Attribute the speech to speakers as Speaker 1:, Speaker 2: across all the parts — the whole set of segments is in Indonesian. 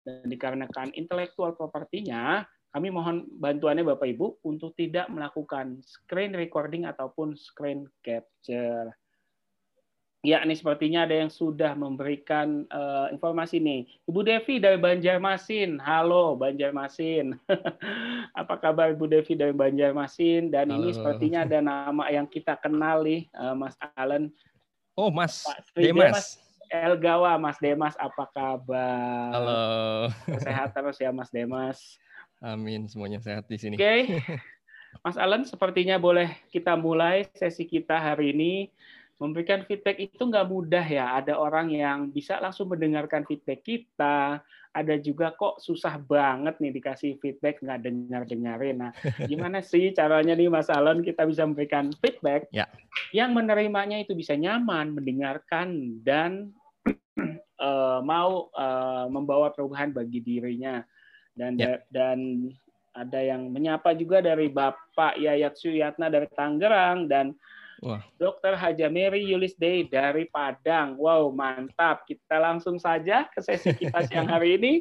Speaker 1: Dan dikarenakan intelektual propertinya, kami mohon bantuannya Bapak Ibu untuk tidak melakukan screen recording ataupun screen capture. Ya, ini sepertinya ada yang sudah memberikan uh, informasi nih. Ibu Devi dari Banjarmasin. Halo Banjarmasin. Apa kabar Ibu Devi dari Banjarmasin? Dan Halo. ini sepertinya ada nama yang kita kenal nih, uh, Mas Alan.
Speaker 2: Oh, Mas Pak Demas. Demas.
Speaker 1: Elgawa, Mas Demas, apa kabar?
Speaker 2: Halo.
Speaker 1: Sehat terus ya Mas Demas.
Speaker 2: Amin, semuanya sehat di sini.
Speaker 1: Oke. Okay. Mas Alan, sepertinya boleh kita mulai sesi kita hari ini memberikan feedback itu nggak mudah ya. Ada orang yang bisa langsung mendengarkan feedback kita, ada juga kok susah banget nih dikasih feedback nggak dengar dengarin. Nah, gimana sih caranya nih Mas Alon kita bisa memberikan feedback
Speaker 2: ya.
Speaker 1: yang menerimanya itu bisa nyaman, mendengarkan dan uh, mau uh, membawa perubahan bagi dirinya dan ya. dan ada yang menyapa juga dari Bapak Yayat Suyatna dari Tangerang dan Wah. Dokter Haja Mary Yulis Day dari Padang. Wow, mantap. Kita langsung saja ke sesi kita siang hari ini.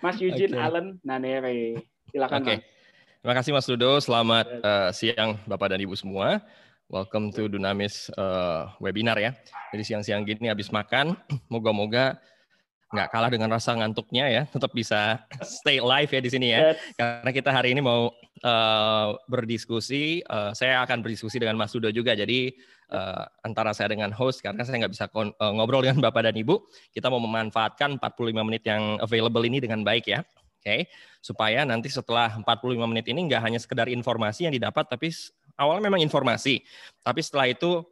Speaker 1: Mas Eugene okay. Allen Nanere. Silakan, okay.
Speaker 2: Terima kasih Mas Ludo. Selamat uh, siang Bapak dan Ibu semua. Welcome to Dunamis uh, webinar ya. Jadi siang-siang gini habis makan, moga-moga nggak kalah dengan rasa ngantuknya ya, tetap bisa stay live ya di sini ya. Karena kita hari ini mau uh, berdiskusi, uh, saya akan berdiskusi dengan Mas Sudo juga. Jadi uh, antara saya dengan host karena saya nggak bisa uh, ngobrol dengan Bapak dan Ibu, kita mau memanfaatkan 45 menit yang available ini dengan baik ya. Oke, okay? supaya nanti setelah 45 menit ini nggak hanya sekedar informasi yang didapat, tapi awalnya memang informasi, tapi setelah itu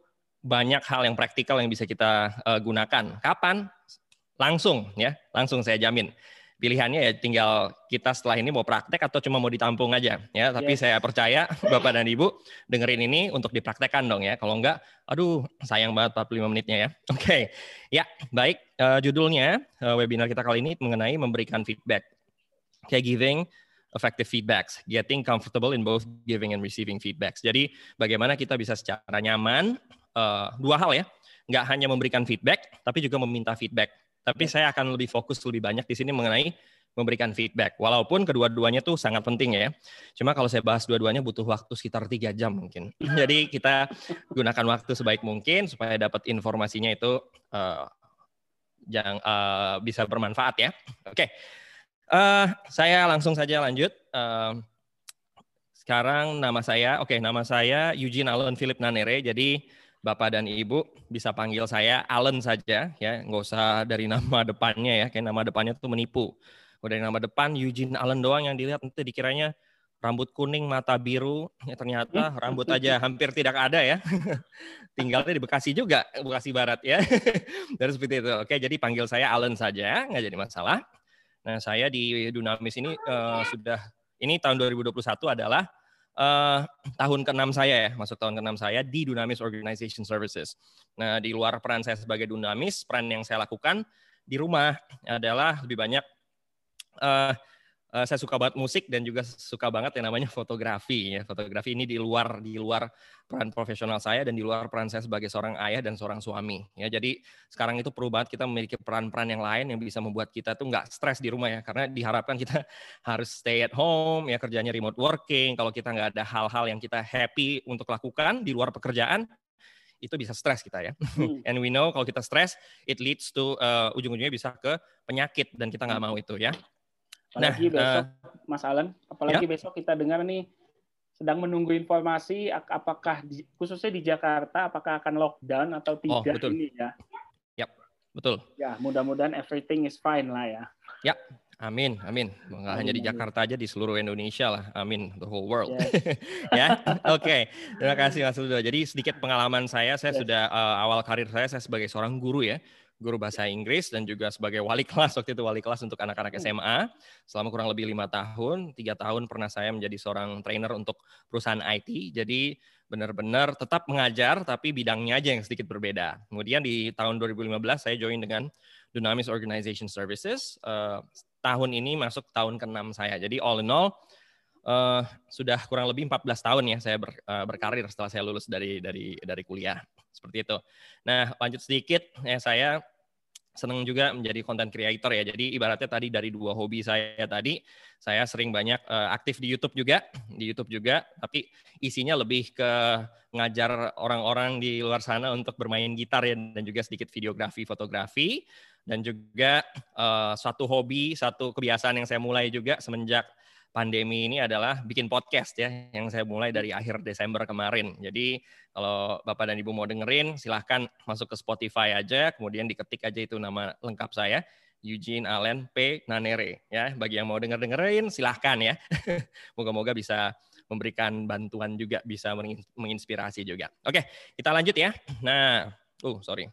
Speaker 2: banyak hal yang praktikal yang bisa kita uh, gunakan. Kapan? Langsung ya, langsung saya jamin. Pilihannya ya tinggal kita setelah ini mau praktek atau cuma mau ditampung aja ya. Tapi yes. saya percaya Bapak dan Ibu dengerin ini untuk dipraktekkan dong ya. Kalau enggak, aduh sayang banget 45 menitnya ya. Oke, okay. ya baik. Uh, judulnya uh, webinar kita kali ini mengenai memberikan feedback. Caregiving effective feedbacks, getting comfortable in both giving and receiving feedbacks. Jadi bagaimana kita bisa secara nyaman uh, dua hal ya, nggak hanya memberikan feedback, tapi juga meminta feedback. Tapi saya akan lebih fokus lebih banyak di sini mengenai memberikan feedback. Walaupun kedua-duanya tuh sangat penting ya. Cuma kalau saya bahas dua-duanya butuh waktu sekitar tiga jam mungkin. Jadi kita gunakan waktu sebaik mungkin supaya dapat informasinya itu uh, yang uh, bisa bermanfaat ya. Oke, okay. Uh, saya langsung saja lanjut. Uh, sekarang nama saya, oke okay, nama saya Eugene Allen Philip Nanere. Jadi Bapak dan Ibu bisa panggil saya Allen saja ya, nggak usah dari nama depannya ya, kayak nama depannya tuh menipu. Udah dari nama depan Eugene Allen doang yang dilihat nanti dikiranya rambut kuning, mata biru, ya ternyata rambut aja hampir tidak ada ya. Tinggalnya di Bekasi juga, Bekasi Barat ya. Dan seperti itu. Oke, jadi panggil saya Allen saja, nggak jadi masalah. Nah, saya di Dunamis ini uh, sudah ini tahun 2021 adalah uh, tahun ke-6 saya ya, masuk tahun ke-6 saya di Dunamis Organization Services. Nah, di luar peran saya sebagai Dunamis, peran yang saya lakukan di rumah adalah lebih banyak uh, uh, saya suka banget musik dan juga suka banget yang namanya fotografi ya. Fotografi ini di luar di luar peran profesional saya dan di luar peran saya sebagai seorang ayah dan seorang suami ya. Jadi sekarang itu perlu banget kita memiliki peran-peran yang lain yang bisa membuat kita tuh nggak stres di rumah ya karena diharapkan kita harus stay at home ya kerjanya remote working. Kalau kita nggak ada hal-hal yang kita happy untuk lakukan di luar pekerjaan itu bisa stres kita ya. Hmm. And we know kalau kita stres, it leads to uh, ujung-ujungnya bisa ke penyakit dan kita nggak mau itu ya.
Speaker 1: Apalagi nah, besok, uh, Mas Alan, apalagi ya? besok kita dengar nih sedang menunggu informasi apakah khususnya di Jakarta apakah akan lockdown atau oh, tidak oh, betul. ini ya.
Speaker 2: Yap, betul.
Speaker 1: Ya, mudah-mudahan everything is fine lah ya.
Speaker 2: Ya, amin, amin. Nggak hanya di Jakarta aja, di seluruh Indonesia lah. Amin, the whole world. Yes. ya, oke. Okay. Terima kasih Mas Ludo. Jadi sedikit pengalaman saya, saya yes. sudah uh, awal karir saya, saya sebagai seorang guru ya guru bahasa Inggris dan juga sebagai wali kelas waktu itu wali kelas untuk anak-anak SMA selama kurang lebih lima tahun tiga tahun pernah saya menjadi seorang trainer untuk perusahaan IT jadi benar-benar tetap mengajar tapi bidangnya aja yang sedikit berbeda. Kemudian di tahun 2015 saya join dengan Dynamis Organization Services. Uh, tahun ini masuk tahun ke-6 saya. Jadi all in all uh, sudah kurang lebih 14 tahun ya saya ber, uh, berkarir setelah saya lulus dari dari dari kuliah seperti itu. Nah, lanjut sedikit ya saya senang juga menjadi content creator ya. Jadi ibaratnya tadi dari dua hobi saya tadi, saya sering banyak uh, aktif di YouTube juga, di YouTube juga, tapi isinya lebih ke ngajar orang-orang di luar sana untuk bermain gitar ya dan juga sedikit videografi, fotografi dan juga uh, satu hobi, satu kebiasaan yang saya mulai juga semenjak pandemi ini adalah bikin podcast ya yang saya mulai dari akhir Desember kemarin. Jadi kalau Bapak dan Ibu mau dengerin silahkan masuk ke Spotify aja, kemudian diketik aja itu nama lengkap saya. Eugene Allen P. Nanere ya bagi yang mau denger dengerin silahkan ya moga-moga bisa memberikan bantuan juga bisa menginspirasi juga oke kita lanjut ya nah uh sorry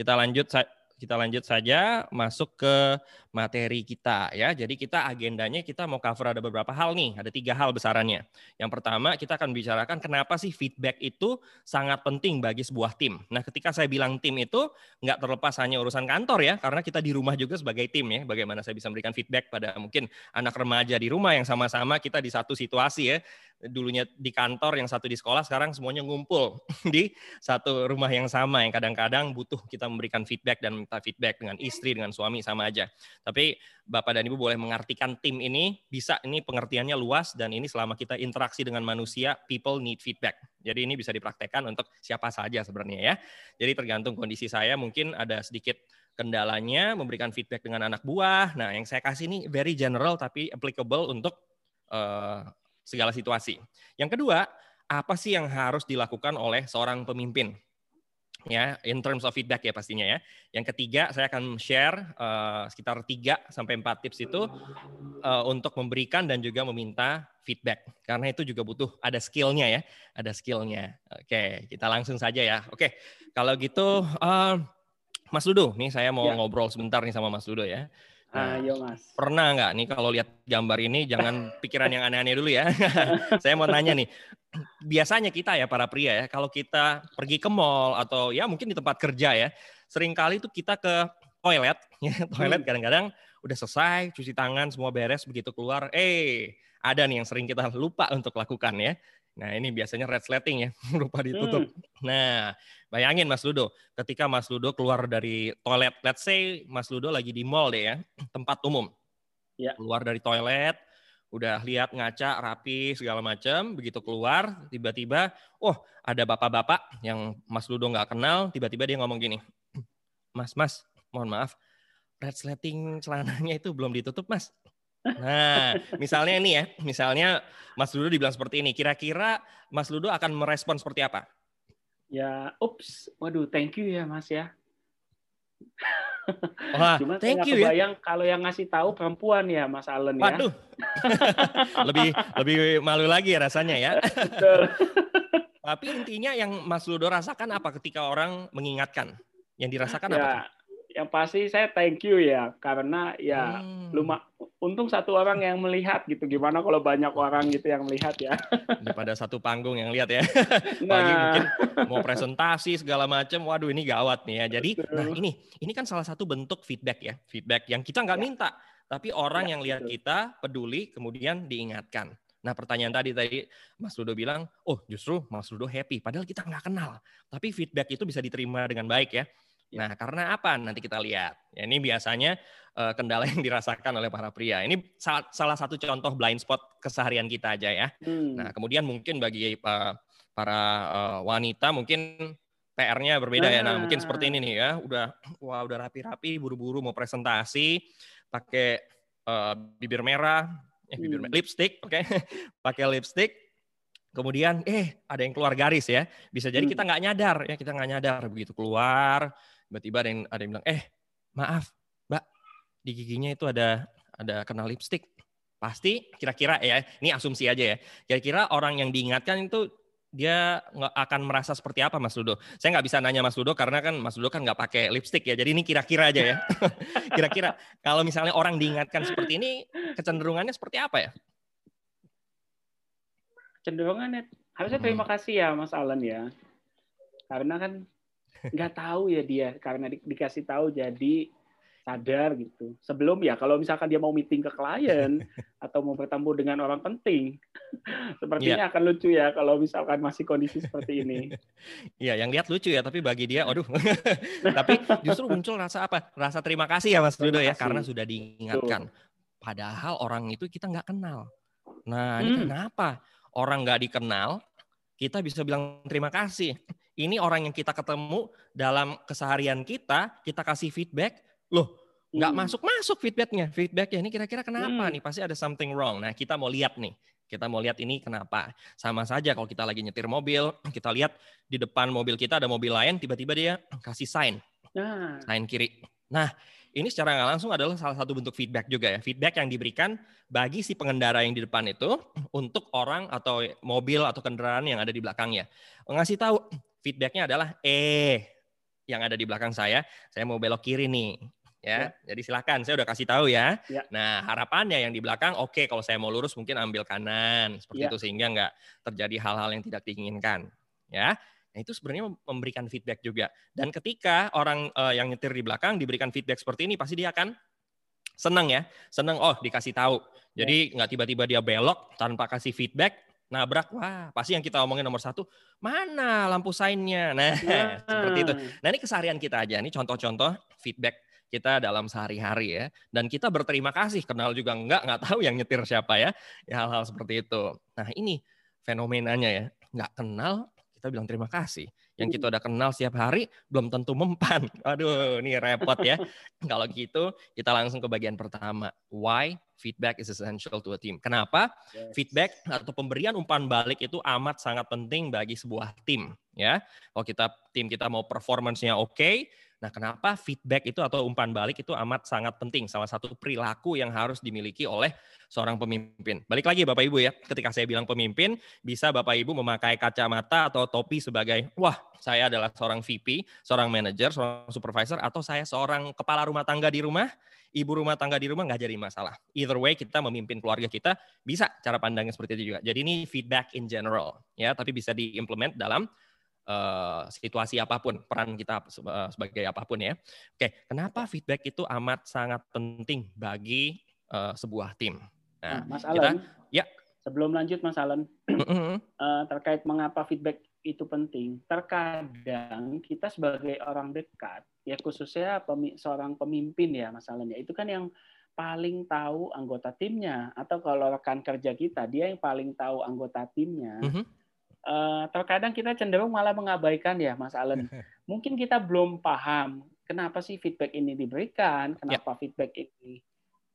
Speaker 2: kita lanjut kita lanjut saja masuk ke materi kita ya. Jadi kita agendanya kita mau cover ada beberapa hal nih, ada tiga hal besarannya. Yang pertama kita akan bicarakan kenapa sih feedback itu sangat penting bagi sebuah tim. Nah ketika saya bilang tim itu nggak terlepas hanya urusan kantor ya, karena kita di rumah juga sebagai tim ya. Bagaimana saya bisa memberikan feedback pada mungkin anak remaja di rumah yang sama-sama kita di satu situasi ya dulunya di kantor, yang satu di sekolah, sekarang semuanya ngumpul di satu rumah yang sama yang kadang-kadang butuh kita memberikan feedback dan minta feedback dengan istri, dengan suami sama aja. Tapi Bapak dan Ibu boleh mengartikan tim ini bisa ini pengertiannya luas dan ini selama kita interaksi dengan manusia, people need feedback. Jadi ini bisa dipraktekkan untuk siapa saja sebenarnya ya. Jadi tergantung kondisi saya mungkin ada sedikit kendalanya memberikan feedback dengan anak buah. Nah, yang saya kasih ini very general tapi applicable untuk uh, segala situasi. Yang kedua, apa sih yang harus dilakukan oleh seorang pemimpin? Ya, in terms of feedback ya pastinya ya. Yang ketiga, saya akan share uh, sekitar 3 sampai 4 tips itu uh, untuk memberikan dan juga meminta feedback. Karena itu juga butuh ada skillnya ya, ada skillnya. Oke, kita langsung saja ya. Oke, kalau gitu uh, Mas Ludo, nih saya mau ya. ngobrol sebentar nih sama Mas Ludo ya.
Speaker 1: Nah, Ayo mas.
Speaker 2: Pernah nggak nih kalau lihat gambar ini jangan pikiran yang aneh-aneh dulu ya. Saya mau tanya nih, biasanya kita ya para pria ya, kalau kita pergi ke mall atau ya mungkin di tempat kerja ya, sering kali itu kita ke toilet, ya toilet hmm. kadang-kadang udah selesai, cuci tangan, semua beres, begitu keluar, eh ada nih yang sering kita lupa untuk lakukan ya. Nah ini biasanya red slating ya, lupa ditutup. Hmm. Nah bayangin Mas Ludo, ketika Mas Ludo keluar dari toilet, let's say Mas Ludo lagi di mall deh ya, tempat umum. Ya. Keluar dari toilet, udah lihat ngaca rapi segala macam, begitu keluar tiba-tiba, oh ada bapak-bapak yang Mas Ludo nggak kenal, tiba-tiba dia ngomong gini, Mas, Mas, mohon maaf, red slating celananya itu belum ditutup Mas. Nah, misalnya ini ya, misalnya Mas Ludo dibilang seperti ini, kira-kira Mas Ludo akan merespon seperti apa?
Speaker 1: Ya, ups, waduh, thank you ya Mas ya.
Speaker 2: Wah, Cuma thank you ya.
Speaker 1: kalau yang ngasih tahu perempuan ya Mas Allen ya.
Speaker 2: Waduh, lebih lebih malu lagi ya rasanya ya. Tapi intinya yang Mas Ludo rasakan apa ketika orang mengingatkan? Yang dirasakan ya, apa?
Speaker 1: Yang pasti saya thank you ya karena ya hmm. luma untung satu orang yang melihat gitu gimana kalau banyak orang gitu yang melihat ya
Speaker 2: daripada satu panggung yang lihat ya nah. lagi mungkin mau presentasi segala macam waduh ini gawat nih ya jadi Betul. nah ini ini kan salah satu bentuk feedback ya feedback yang kita nggak ya. minta tapi orang ya, yang lihat kita peduli kemudian diingatkan Nah pertanyaan tadi tadi Mas Ludo bilang, oh justru Mas Ludo happy, padahal kita nggak kenal. Tapi feedback itu bisa diterima dengan baik ya. Nah, karena apa? Nanti kita lihat. Ya, ini biasanya uh, kendala yang dirasakan oleh para pria. Ini salah, salah satu contoh blind spot keseharian kita aja ya. Hmm. Nah, kemudian mungkin bagi uh, para uh, wanita mungkin PR-nya berbeda nah. ya. Nah, mungkin seperti ini nih ya. Udah wah udah rapi-rapi, buru-buru mau presentasi, pakai uh, bibir merah, eh bibir hmm. lipstick, oke. Okay? pakai lipstick, Kemudian, eh ada yang keluar garis ya. Bisa jadi hmm. kita nggak nyadar ya, kita nggak nyadar begitu keluar, tiba-tiba ada yang ada yang bilang, eh maaf, mbak, di giginya itu ada ada kena lipstick. Pasti kira-kira ya, ini asumsi aja ya. Kira-kira orang yang diingatkan itu dia nggak akan merasa seperti apa Mas Ludo? Saya nggak bisa nanya Mas Ludo karena kan Mas Ludo kan nggak pakai lipstick ya. Jadi ini kira-kira aja ya. kira-kira kalau misalnya orang diingatkan seperti ini, kecenderungannya seperti apa ya?
Speaker 1: Cenderungannya harusnya terima hmm. kasih ya Mas Alan ya. Karena kan nggak tahu ya dia karena di, dikasih tahu jadi sadar gitu. Sebelum ya kalau misalkan dia mau meeting ke klien atau mau bertemu dengan orang penting, sepertinya yeah. akan lucu ya kalau misalkan masih kondisi seperti ini.
Speaker 2: Iya, yang lihat lucu ya, tapi bagi dia, aduh. tapi justru muncul rasa apa? Rasa terima kasih ya Mas Dudo ya, karena sudah diingatkan. Padahal orang itu kita nggak kenal. Nah, ini hmm. kenapa orang nggak dikenal, kita bisa bilang terima kasih. Ini orang yang kita ketemu dalam keseharian kita, kita kasih feedback, loh nggak hmm. masuk masuk feedbacknya. Feedbacknya ini kira-kira kenapa hmm. nih? Pasti ada something wrong. Nah kita mau lihat nih. Kita mau lihat ini kenapa. Sama saja kalau kita lagi nyetir mobil kita lihat di depan mobil kita ada mobil lain tiba-tiba dia kasih sign. Nah. sign kiri. Nah ini secara nggak langsung adalah salah satu bentuk feedback juga ya. Feedback yang diberikan bagi si pengendara yang di depan itu untuk orang atau mobil atau kendaraan yang ada di belakangnya. Ngasih tahu feedbacknya adalah eh yang ada di belakang saya, saya mau belok kiri nih ya. ya. Jadi silakan, saya udah kasih tahu ya. ya. Nah harapannya yang di belakang, oke okay, kalau saya mau lurus mungkin ambil kanan seperti ya. itu sehingga nggak terjadi hal-hal yang tidak diinginkan. Ya, nah itu sebenarnya memberikan feedback juga. Dan ketika orang uh, yang nyetir di belakang diberikan feedback seperti ini, pasti dia akan senang ya, senang. Oh dikasih tahu. Jadi ya. nggak tiba-tiba dia belok tanpa kasih feedback, nabrak, wah pasti yang kita omongin nomor satu, mana lampu sainnya? Nah, nah, seperti itu. Nah ini keseharian kita aja, ini contoh-contoh feedback kita dalam sehari-hari ya. Dan kita berterima kasih, kenal juga enggak, enggak tahu yang nyetir siapa ya. ya hal-hal seperti itu. Nah ini fenomenanya ya. Enggak kenal, kita bilang terima kasih. Yang kita udah kenal setiap hari, belum tentu mempan. Aduh, ini repot ya. Kalau gitu, kita langsung ke bagian pertama. Why feedback is essential to a team. Kenapa? Yes. Feedback atau pemberian umpan balik itu amat sangat penting bagi sebuah tim. Ya, kalau kita tim kita mau performance-nya oke, okay, Nah, kenapa feedback itu atau umpan balik itu amat sangat penting? Salah satu perilaku yang harus dimiliki oleh seorang pemimpin. Balik lagi Bapak Ibu ya, ketika saya bilang pemimpin, bisa Bapak Ibu memakai kacamata atau topi sebagai, wah saya adalah seorang VP, seorang manager, seorang supervisor, atau saya seorang kepala rumah tangga di rumah, ibu rumah tangga di rumah nggak jadi masalah. Either way kita memimpin keluarga kita bisa cara pandangnya seperti itu juga. Jadi ini feedback in general ya, tapi bisa diimplement dalam uh, situasi apa pun, peran kita uh, sebagai apa pun ya. Oke, kenapa feedback itu amat sangat penting bagi uh, sebuah tim?
Speaker 1: Nah, nah Mas Alan, ya. Sebelum lanjut Mas Alan, uh, terkait mengapa feedback itu penting. Terkadang kita sebagai orang dekat, ya khususnya pemi seorang pemimpin ya Mas Alan ya, itu kan yang paling tahu anggota timnya atau kalau rekan kerja kita dia yang paling tahu anggota timnya. Uh -huh uh, terkadang kita cenderung malah mengabaikan ya Mas Allen. Mungkin kita belum paham kenapa sih feedback ini diberikan, kenapa yeah. feedback ini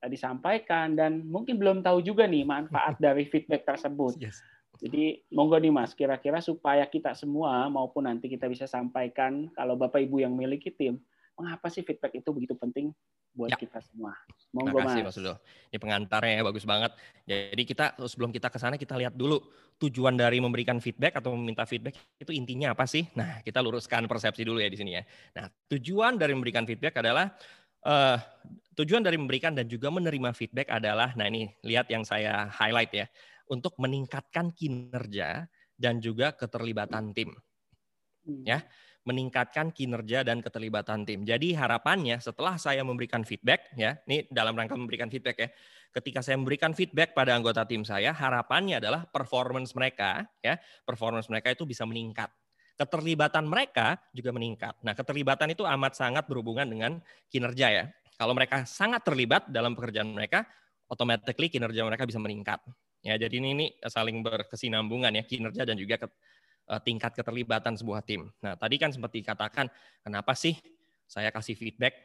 Speaker 1: disampaikan dan mungkin belum tahu juga nih manfaat dari feedback tersebut. Yes. Jadi monggo nih Mas, kira-kira supaya kita semua maupun nanti kita bisa sampaikan kalau Bapak Ibu yang memiliki tim, mengapa sih feedback itu begitu penting? buat ya. kita semua.
Speaker 2: Monggo Terima kasih Mas Udo. Ini pengantarnya ya bagus banget. Jadi kita sebelum kita ke sana kita lihat dulu tujuan dari memberikan feedback atau meminta feedback itu intinya apa sih? Nah, kita luruskan persepsi dulu ya di sini ya. Nah, tujuan dari memberikan feedback adalah uh, tujuan dari memberikan dan juga menerima feedback adalah nah ini lihat yang saya highlight ya, untuk meningkatkan kinerja dan juga keterlibatan tim. Hmm. Ya meningkatkan kinerja dan keterlibatan tim. Jadi harapannya setelah saya memberikan feedback ya, ini dalam rangka memberikan feedback ya. Ketika saya memberikan feedback pada anggota tim saya, harapannya adalah performance mereka ya, performance mereka itu bisa meningkat. Keterlibatan mereka juga meningkat. Nah, keterlibatan itu amat sangat berhubungan dengan kinerja ya. Kalau mereka sangat terlibat dalam pekerjaan mereka, automatically kinerja mereka bisa meningkat. Ya, jadi ini, ini saling berkesinambungan ya kinerja dan juga tingkat keterlibatan sebuah tim. Nah, tadi kan sempat dikatakan, kenapa sih saya kasih feedback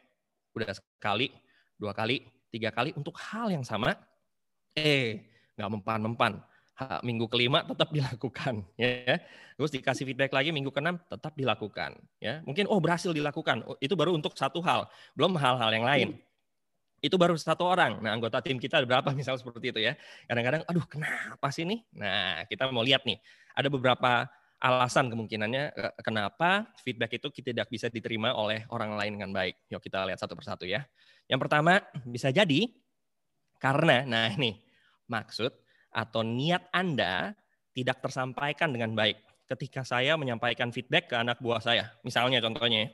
Speaker 2: udah sekali, dua kali, tiga kali untuk hal yang sama, eh nggak mempan-mempan. Minggu kelima tetap dilakukan, ya. Terus dikasih feedback lagi minggu keenam tetap dilakukan, ya. Mungkin oh berhasil dilakukan, oh, itu baru untuk satu hal, belum hal-hal yang lain. Itu baru satu orang. Nah, anggota tim kita ada berapa misal seperti itu ya. Kadang-kadang, aduh kenapa sih nih? Nah, kita mau lihat nih. Ada beberapa alasan kemungkinannya eh, kenapa feedback itu tidak bisa diterima oleh orang lain dengan baik. Yuk kita lihat satu persatu ya. Yang pertama bisa jadi karena, nah ini maksud atau niat Anda tidak tersampaikan dengan baik. Ketika saya menyampaikan feedback ke anak buah saya, misalnya contohnya,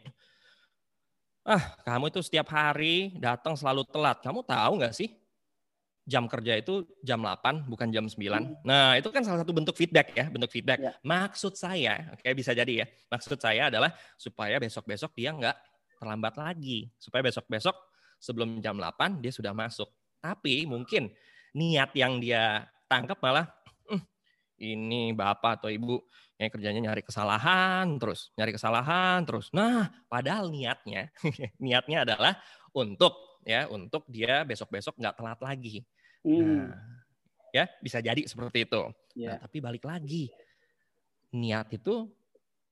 Speaker 2: ah kamu itu setiap hari datang selalu telat. Kamu tahu nggak sih jam kerja itu jam 8 bukan jam 9. Hmm. Nah, itu kan salah satu bentuk feedback ya, bentuk feedback. Ya. Maksud saya, oke bisa jadi ya. Maksud saya adalah supaya besok-besok dia nggak terlambat lagi. Supaya besok-besok sebelum jam 8 dia sudah masuk. Tapi mungkin niat yang dia tangkap malah hm, ini bapak atau ibu yang kerjanya nyari kesalahan terus, nyari kesalahan terus. Nah, padahal niatnya niatnya adalah untuk ya untuk dia besok-besok nggak telat lagi. Hmm. Nah, ya bisa jadi seperti itu. Yeah. Nah, tapi balik lagi, niat itu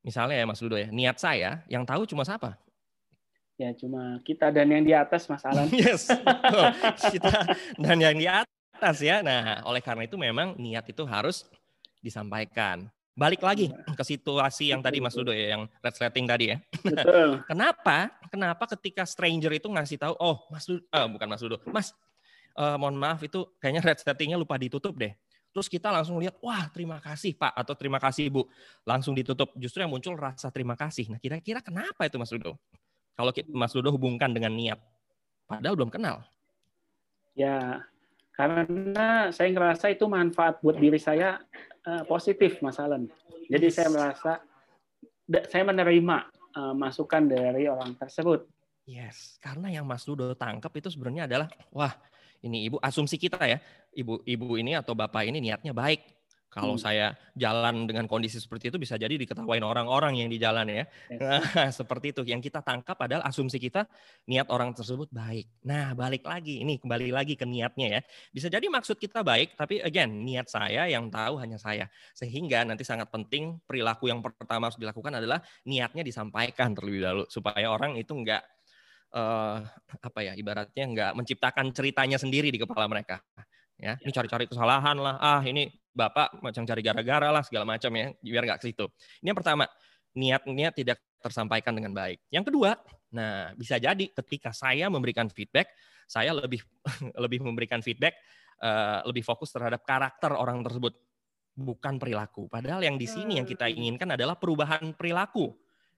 Speaker 2: misalnya ya Mas Ludo ya, niat saya yang tahu cuma siapa?
Speaker 1: Ya cuma kita dan yang di atas Mas Alan.
Speaker 2: yes, kita dan yang di atas ya. Nah oleh karena itu memang niat itu harus disampaikan. Balik lagi iya. ke situasi yang tadi Mas Ludo ya, yang red slating tadi ya. Betul. Kenapa? Kenapa ketika stranger itu ngasih tahu, oh Mas Ludo, uh, bukan Mas Ludo, Mas uh, mohon maaf itu kayaknya red settingnya lupa ditutup deh. Terus kita langsung lihat, wah terima kasih Pak atau terima kasih Ibu. Langsung ditutup. Justru yang muncul rasa terima kasih. Nah kira-kira kenapa itu Mas Ludo? Kalau Mas Ludo hubungkan dengan niat. Padahal belum kenal.
Speaker 1: Ya, karena saya ngerasa itu manfaat buat diri saya uh, positif Mas Alan. Jadi saya merasa, saya menerima uh, masukan dari orang tersebut.
Speaker 2: Yes, karena yang Mas Ludo tangkap itu sebenarnya adalah, wah ini ibu asumsi kita ya ibu ibu ini atau bapak ini niatnya baik kalau hmm. saya jalan dengan kondisi seperti itu bisa jadi diketawain orang-orang yang di jalan ya. Yes. seperti itu. Yang kita tangkap adalah asumsi kita niat orang tersebut baik. Nah, balik lagi ini kembali lagi ke niatnya ya. Bisa jadi maksud kita baik, tapi again niat saya yang tahu hanya saya. Sehingga nanti sangat penting perilaku yang pertama harus dilakukan adalah niatnya disampaikan terlebih dahulu supaya orang itu enggak uh, apa ya ibaratnya nggak menciptakan ceritanya sendiri di kepala mereka. Ya ini cari-cari kesalahan lah. Ah ini bapak macam cari gara-gara lah segala macam ya biar nggak ke situ. Ini yang pertama niatnya tidak tersampaikan dengan baik. Yang kedua nah bisa jadi ketika saya memberikan feedback saya lebih lebih memberikan feedback uh, lebih fokus terhadap karakter orang tersebut bukan perilaku. Padahal yang di sini yang kita hmm. inginkan adalah perubahan perilaku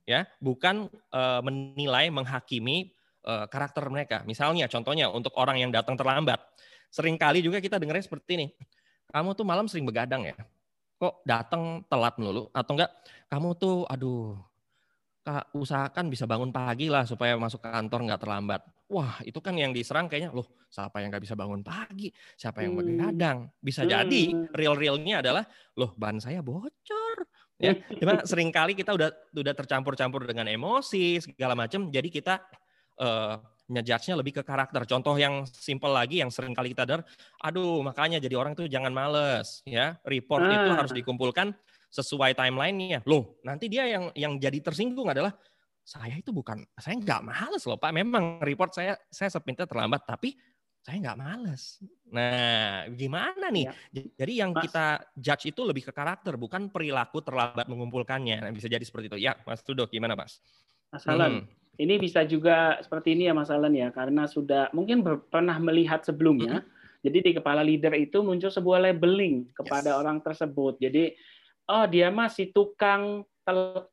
Speaker 2: ya. Bukan uh, menilai menghakimi uh, karakter mereka. Misalnya, contohnya untuk orang yang datang terlambat, sering kali juga kita dengarnya seperti ini. Kamu tuh malam sering begadang ya? Kok datang telat melulu? Atau enggak? Kamu tuh, aduh, kak, usahakan bisa bangun pagi lah supaya masuk kantor nggak terlambat. Wah, itu kan yang diserang kayaknya, loh, siapa yang nggak bisa bangun pagi? Siapa yang hmm. begadang? Bisa hmm. jadi real-realnya adalah, loh, ban saya bocor. Ya, cuma sering kali kita udah udah tercampur-campur dengan emosi segala macam, jadi kita uh, ngejudge-nya lebih ke karakter. Contoh yang simple lagi yang sering kali kita dengar, aduh makanya jadi orang tuh jangan males ya. Report ah. itu harus dikumpulkan sesuai timeline-nya. Loh, nanti dia yang yang jadi tersinggung adalah saya itu bukan saya nggak males loh Pak. Memang report saya saya sepintas terlambat tapi saya nggak males. Nah, gimana nih? Ya. Jadi yang Mas. kita judge itu lebih ke karakter, bukan perilaku terlambat mengumpulkannya. Nah, bisa jadi seperti itu. Ya, Mas Tudo, gimana Mas?
Speaker 1: Mas Alan, hmm. Ini bisa juga seperti ini ya Mas Alan ya, karena sudah mungkin pernah melihat sebelumnya. Mm-hmm. Jadi di kepala leader itu muncul sebuah labeling kepada yes. orang tersebut. Jadi oh dia mah si tukang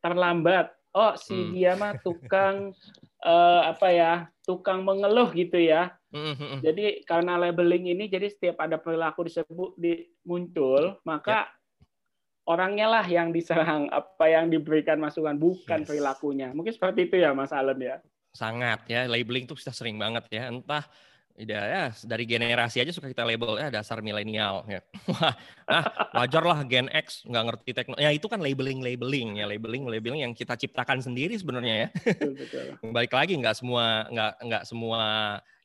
Speaker 1: terlambat. Oh si mm. dia mah tukang uh, apa ya? tukang mengeluh gitu ya. Mm-hmm. Jadi karena labeling ini jadi setiap ada perilaku disebut di, muncul, maka orangnya lah yang diserang, apa yang diberikan masukan, bukan yes. perilakunya. Mungkin seperti itu ya, Mas Allen ya.
Speaker 2: Sangat ya, labeling itu kita sering banget ya. Entah ya, ya dari generasi aja suka kita label ya dasar milenial ya. Wah, ah, wajar lah Gen X nggak ngerti teknologi. Ya itu kan labeling labeling ya labeling labeling yang kita ciptakan sendiri sebenarnya ya. Betul, betul. Balik lagi nggak semua nggak nggak semua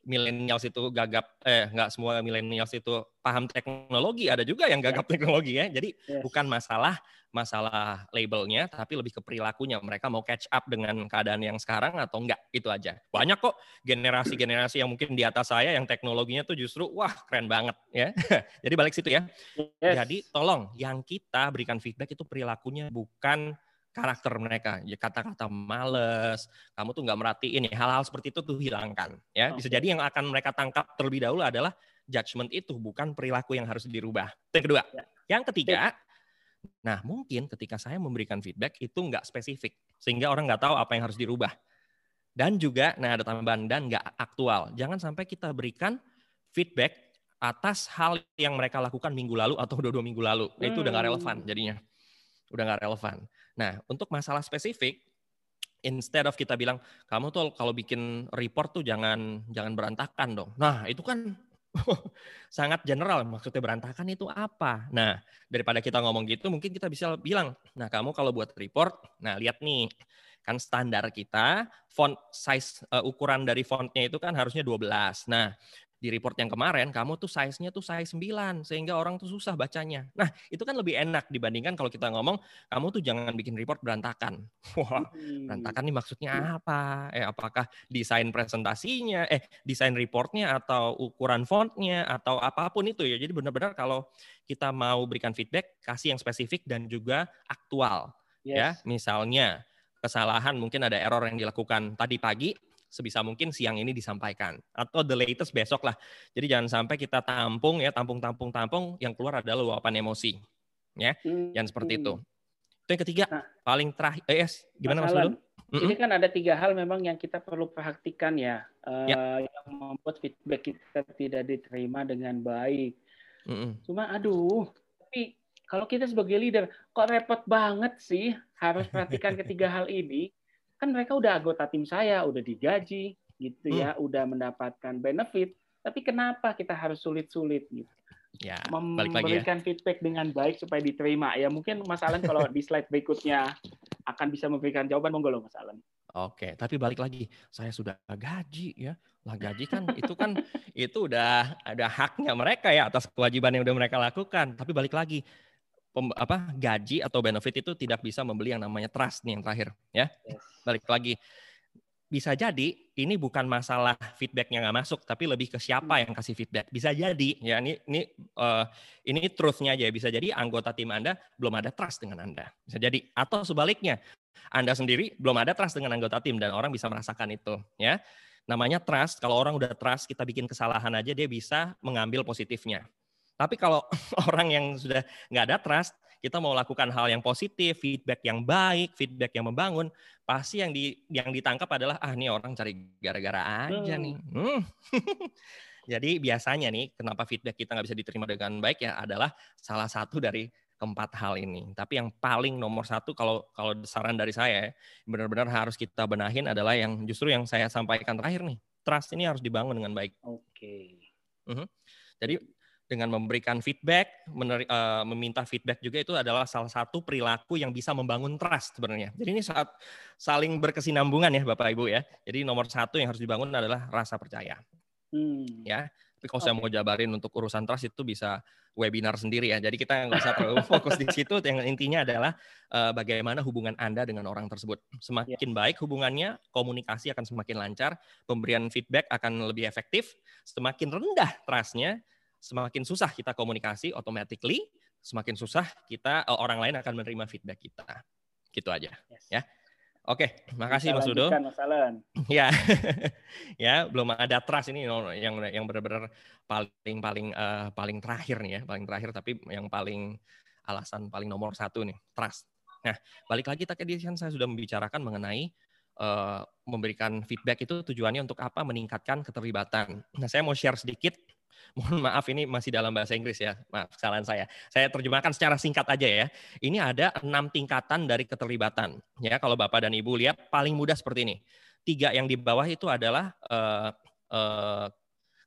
Speaker 2: milenials itu gagap eh nggak semua milenials itu paham teknologi ada juga yang gagap yeah. teknologi ya jadi yes. bukan masalah masalah labelnya tapi lebih ke perilakunya mereka mau catch up dengan keadaan yang sekarang atau enggak itu aja banyak kok generasi-generasi yang mungkin di atas saya yang teknologinya tuh justru wah keren banget ya jadi balik situ ya yes. jadi tolong yang kita berikan feedback itu perilakunya bukan karakter mereka. Ya kata-kata males, kamu tuh nggak merhatiin ya hal-hal seperti itu tuh hilangkan. Ya bisa jadi yang akan mereka tangkap terlebih dahulu adalah judgement itu bukan perilaku yang harus dirubah. Yang kedua, ya. yang ketiga, nah mungkin ketika saya memberikan feedback itu nggak spesifik sehingga orang nggak tahu apa yang harus dirubah. Dan juga, nah ada tambahan, dan nggak aktual. Jangan sampai kita berikan feedback atas hal yang mereka lakukan minggu lalu atau dua dua minggu lalu. Nah, itu udah nggak relevan hmm. jadinya. Udah nggak relevan. Nah, untuk masalah spesifik, instead of kita bilang kamu tuh kalau bikin report tuh jangan jangan berantakan dong. Nah, itu kan sangat general maksudnya berantakan itu apa. Nah, daripada kita ngomong gitu mungkin kita bisa bilang, nah kamu kalau buat report, nah lihat nih kan standar kita font size uh, ukuran dari fontnya itu kan harusnya 12. Nah, di report yang kemarin kamu tuh size-nya tuh size 9 sehingga orang tuh susah bacanya. Nah, itu kan lebih enak dibandingkan kalau kita ngomong kamu tuh jangan bikin report berantakan. Wah, berantakan nih maksudnya apa? Eh apakah desain presentasinya, eh desain reportnya atau ukuran fontnya atau apa pun itu ya. Jadi benar-benar kalau kita mau berikan feedback kasih yang spesifik dan juga aktual. Ya. Yes. Ya, misalnya kesalahan mungkin ada error yang dilakukan tadi pagi sebisa mungkin siang ini disampaikan atau the latest besok lah. Jadi jangan sampai kita tampung ya tampung tampung tampung yang keluar adalah luapan emosi. Ya, hmm. jangan seperti itu. Itu yang ketiga, nah, paling terakhir eh yes, gimana Mas Ulun?
Speaker 1: Ini kan ada tiga hal memang yang kita perlu perhatikan ya, uh, ya. yang membuat feedback kita tidak diterima dengan baik. Mm -mm. Cuma aduh, tapi kalau kita sebagai leader kok repot banget sih harus perhatikan ketiga hal ini kan mereka udah anggota tim saya, udah digaji gitu ya, hmm. udah mendapatkan benefit, tapi kenapa kita harus sulit-sulit gitu? Ya, memberikan ya. feedback dengan baik supaya diterima. Ya mungkin Mas Alan kalau di slide berikutnya akan bisa memberikan jawaban monggo loh Mas Alan.
Speaker 2: Oke, tapi balik lagi, saya sudah gaji ya. Lah gaji kan itu kan itu udah ada haknya mereka ya atas kewajiban yang udah mereka lakukan. Tapi balik lagi, pem, apa gaji atau benefit itu tidak bisa membeli yang namanya trust nih yang terakhir ya. Yes. Balik lagi bisa jadi ini bukan masalah feedbacknya nggak masuk tapi lebih ke siapa yang kasih feedback. Bisa jadi ya ini ini uh, ini truthnya aja. Bisa jadi anggota tim anda belum ada trust dengan anda. Bisa jadi. Atau sebaliknya anda sendiri belum ada trust dengan anggota tim dan orang bisa merasakan itu ya. Namanya trust kalau orang udah trust kita bikin kesalahan aja dia bisa mengambil positifnya tapi kalau orang yang sudah nggak ada trust, kita mau lakukan hal yang positif, feedback yang baik, feedback yang membangun, pasti yang di yang ditangkap adalah ah ini orang cari gara-gara aja hmm. nih. Hmm. Jadi biasanya nih kenapa feedback kita nggak bisa diterima dengan baik ya adalah salah satu dari keempat hal ini. Tapi yang paling nomor satu kalau kalau saran dari saya benar-benar harus kita benahin adalah yang justru yang saya sampaikan terakhir nih. Trust ini harus dibangun dengan baik.
Speaker 1: Oke. Okay.
Speaker 2: Uh -huh. Jadi dengan memberikan feedback, mener, uh, meminta feedback juga itu adalah salah satu perilaku yang bisa membangun trust sebenarnya. Jadi ini saat saling berkesinambungan ya Bapak Ibu ya. Jadi nomor satu yang harus dibangun adalah rasa percaya. Hmm. Ya. Tapi kalau okay. saya mau jabarin untuk urusan trust itu bisa webinar sendiri ya. Jadi kita nggak usah terlalu fokus di situ. Yang intinya adalah uh, bagaimana hubungan Anda dengan orang tersebut. Semakin yeah. baik hubungannya, komunikasi akan semakin lancar, pemberian feedback akan lebih efektif. Semakin rendah trustnya, semakin susah kita komunikasi automatically, semakin susah kita eh, orang lain akan menerima feedback kita. Gitu aja, yes. ya. Oke, makasih Mas Udo. ya, ya belum ada trust ini yang yang benar-benar paling paling uh, paling terakhir nih ya, paling terakhir tapi yang paling alasan paling nomor satu nih trust. Nah, balik lagi tadi kan saya sudah membicarakan mengenai uh, memberikan feedback itu tujuannya untuk apa? Meningkatkan keterlibatan. Nah, saya mau share sedikit Mohon maaf ini masih dalam bahasa Inggris ya. Maaf kesalahan saya. Saya terjemahkan secara singkat aja ya. Ini ada enam tingkatan dari keterlibatan. Ya, kalau Bapak dan Ibu lihat paling mudah seperti ini. Tiga yang di bawah itu adalah uh, uh,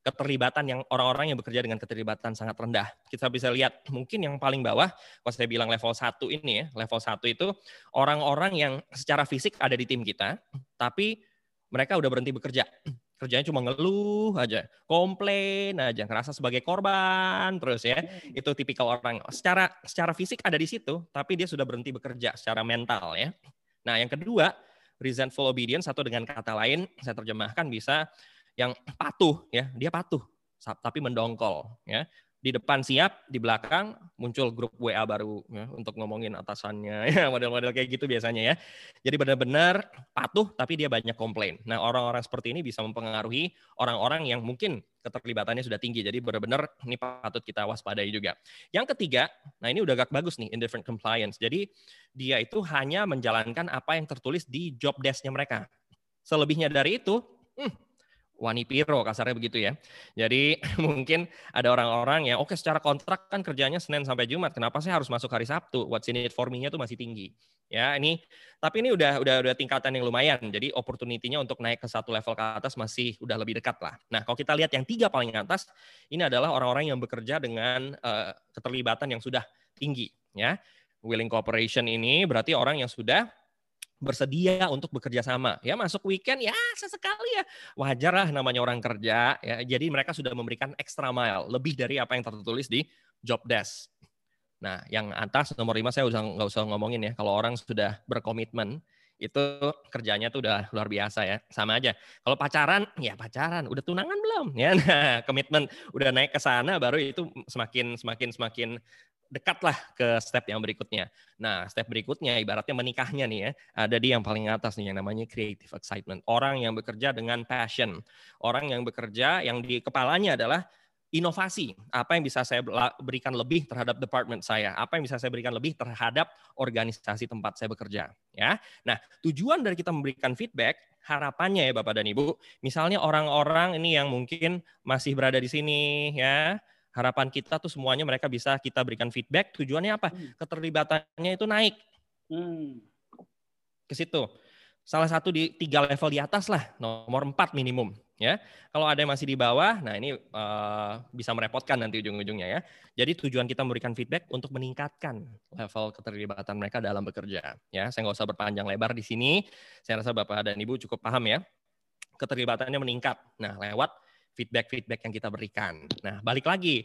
Speaker 2: keterlibatan yang orang-orang yang bekerja dengan keterlibatan sangat rendah. Kita bisa lihat mungkin yang paling bawah, kalau saya bilang level 1 ini ya, level 1 itu orang-orang yang secara fisik ada di tim kita, tapi mereka udah berhenti bekerja kerjanya cuma ngeluh aja, komplain aja, ngerasa sebagai korban terus ya. Hmm. Itu tipikal orang. Secara secara fisik ada di situ, tapi dia sudah berhenti bekerja secara mental ya. Nah, yang kedua, resentful obedience atau dengan kata lain saya terjemahkan bisa yang patuh ya, dia patuh tapi mendongkol ya di depan siap, di belakang muncul grup WA baru ya, untuk ngomongin atasannya, ya model-model kayak gitu biasanya ya. Jadi benar-benar patuh tapi dia banyak komplain. Nah orang-orang seperti ini bisa mempengaruhi orang-orang yang mungkin keterlibatannya sudah tinggi. Jadi benar-benar ini patut kita waspadai juga. Yang ketiga, nah ini udah agak bagus nih, indifferent compliance. Jadi dia itu hanya menjalankan apa yang tertulis di job desk-nya mereka. Selebihnya dari itu, hmm, wani piro kasarnya begitu ya. Jadi mungkin ada orang-orang yang oke okay, secara kontrak kan kerjanya Senin sampai Jumat, kenapa saya harus masuk hari Sabtu? What's in it for me-nya tuh masih tinggi. Ya, ini tapi ini udah udah udah tingkatan yang lumayan. Jadi opportunity-nya untuk naik ke satu level ke atas masih udah lebih dekat lah. Nah, kalau kita lihat yang tiga paling atas, ini adalah orang-orang yang bekerja dengan uh, keterlibatan yang sudah tinggi, ya. Willing cooperation ini berarti orang yang sudah bersedia untuk bekerja sama. Ya masuk weekend ya sesekali ya wajar lah namanya orang kerja. Ya jadi mereka sudah memberikan extra mile lebih dari apa yang tertulis di job desk. Nah yang atas nomor lima saya usah nggak usah ngomongin ya. Kalau orang sudah berkomitmen itu kerjanya tuh udah luar biasa ya sama aja kalau pacaran ya pacaran udah tunangan belum ya nah komitmen udah naik ke sana baru itu semakin semakin semakin dekatlah ke step yang berikutnya. Nah, step berikutnya ibaratnya menikahnya nih ya, ada di yang paling atas nih yang namanya creative excitement. Orang yang bekerja dengan passion. Orang yang bekerja yang di kepalanya adalah inovasi. Apa yang bisa saya berikan lebih terhadap department saya? Apa yang bisa saya berikan lebih terhadap organisasi tempat saya bekerja? Ya. Nah, tujuan dari kita memberikan feedback harapannya ya Bapak dan Ibu, misalnya orang-orang ini yang mungkin masih berada di sini ya, harapan kita tuh semuanya mereka bisa kita berikan feedback. Tujuannya apa? Hmm. Keterlibatannya itu naik. Hmm. Ke situ. Salah satu di tiga level di atas lah, nomor empat minimum. Ya, kalau ada yang masih di bawah, nah ini uh, bisa merepotkan nanti ujung-ujungnya ya. Jadi tujuan kita memberikan feedback untuk meningkatkan level keterlibatan mereka dalam bekerja. Ya, saya nggak usah berpanjang lebar di sini. Saya rasa bapak dan ibu cukup paham ya. Keterlibatannya meningkat. Nah, lewat feedback-feedback yang kita berikan. Nah, balik lagi,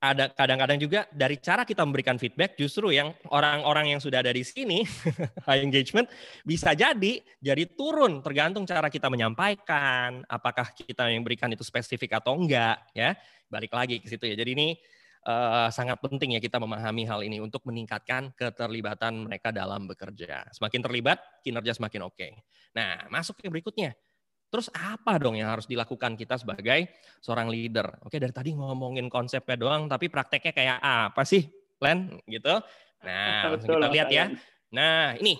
Speaker 2: ada kadang-kadang juga dari cara kita memberikan feedback justru yang orang-orang yang sudah ada di sini high engagement bisa jadi jadi turun. Tergantung cara kita menyampaikan apakah kita yang berikan itu spesifik atau enggak ya. Balik lagi ke situ ya. Jadi ini uh, sangat penting ya kita memahami hal ini untuk meningkatkan keterlibatan mereka dalam bekerja. Semakin terlibat kinerja semakin oke. Okay. nah masuk ke berikutnya Terus apa dong yang harus dilakukan kita sebagai seorang leader? Oke, dari tadi ngomongin konsepnya doang, tapi prakteknya kayak apa sih, Len? Gitu. Nah, Betul, kita lihat ya. Nah, ini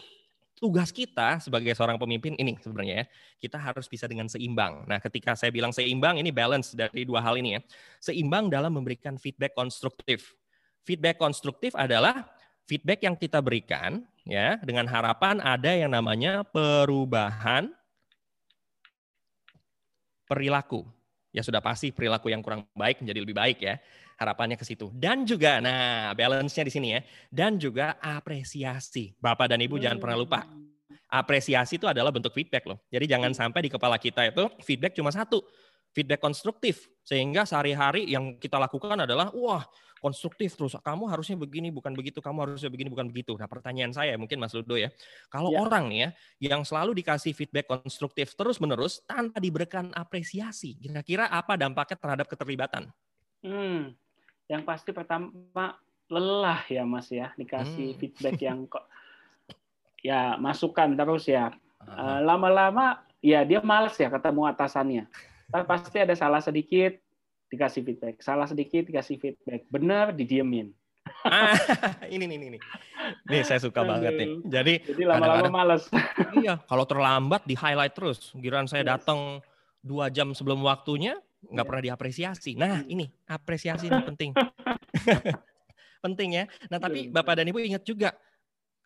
Speaker 2: tugas kita sebagai seorang pemimpin ini sebenarnya ya. Kita harus bisa dengan seimbang. Nah, ketika saya bilang seimbang, ini balance dari dua hal ini ya. Seimbang dalam memberikan feedback konstruktif. Feedback konstruktif adalah feedback yang kita berikan ya dengan harapan ada yang namanya perubahan perilaku. Ya sudah pasti perilaku yang kurang baik menjadi lebih baik ya. Harapannya ke situ. Dan juga, nah balance-nya di sini ya. Dan juga apresiasi. Bapak dan Ibu jangan pernah lupa. Apresiasi itu adalah bentuk feedback loh. Jadi jangan sampai di kepala kita itu feedback cuma satu. Feedback konstruktif. Sehingga sehari-hari yang kita lakukan adalah, wah konstruktif terus. Kamu harusnya begini, bukan begitu. Kamu harusnya begini, bukan begitu. Nah, pertanyaan saya mungkin Mas Ludo ya. Kalau ya. orang nih ya yang selalu dikasih feedback konstruktif terus-menerus tanpa diberikan apresiasi, kira-kira apa dampaknya terhadap keterlibatan?
Speaker 1: Hmm. Yang pasti pertama lelah ya Mas ya, dikasih hmm. feedback yang kok ya masukan terus ya. Uh, lama-lama ya dia males ya ketemu atasannya. Pasti ada salah sedikit, dikasih feedback. Salah sedikit dikasih feedback. Benar didiemin.
Speaker 2: ah, ini nih ini. Nih saya suka Aduh. banget nih. Jadi
Speaker 1: Jadi lama-lama males.
Speaker 2: iya, kalau terlambat di highlight terus. Giran saya datang dua jam sebelum waktunya nggak yeah. pernah diapresiasi. Nah hmm. ini apresiasi ini penting. penting ya. Nah tapi Bapak dan Ibu ingat juga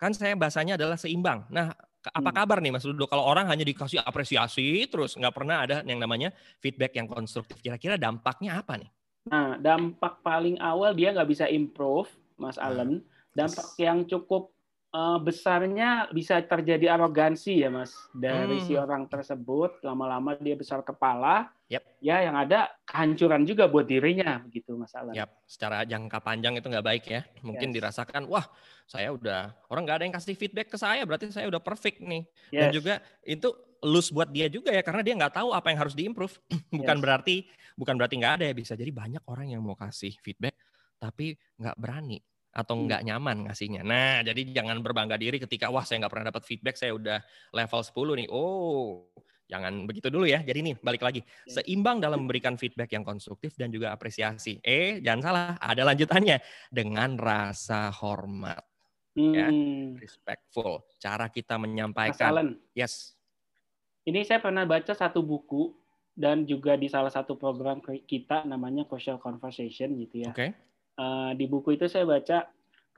Speaker 2: kan saya bahasanya adalah seimbang. Nah apa hmm. kabar nih Mas Ludo kalau orang hanya dikasih apresiasi terus nggak pernah ada yang namanya feedback yang konstruktif kira-kira dampaknya apa nih?
Speaker 1: Nah dampak paling awal dia nggak bisa improve Mas nah, Allen dampak yes. yang cukup uh, besarnya bisa terjadi arogansi ya mas dari hmm. si orang tersebut lama-lama dia besar kepala yep. ya yang ada kehancuran juga buat dirinya begitu mas Alan.
Speaker 2: Yep. Secara jangka panjang itu nggak baik ya mungkin yes. dirasakan wah saya udah orang nggak ada yang kasih feedback ke saya berarti saya udah perfect nih yes. dan juga itu lose buat dia juga ya karena dia nggak tahu apa yang harus diimprove bukan yes. berarti bukan berarti nggak ada ya bisa jadi banyak orang yang mau kasih feedback tapi nggak berani atau hmm. nggak nyaman ngasihnya. Nah, jadi jangan berbangga diri ketika wah saya nggak pernah dapat feedback, saya udah level 10 nih. Oh, jangan begitu dulu ya. Jadi nih balik lagi, ya. seimbang dalam memberikan feedback yang konstruktif dan juga apresiasi. Eh, jangan salah, ada lanjutannya dengan rasa hormat. Ya, hmm. Ya, respectful. Cara kita menyampaikan.
Speaker 1: Mas Alan,
Speaker 2: yes.
Speaker 1: Ini saya pernah baca satu buku dan juga di salah satu program kita namanya Crucial Conversation gitu ya.
Speaker 2: Oke. Okay.
Speaker 1: Uh, di buku itu saya baca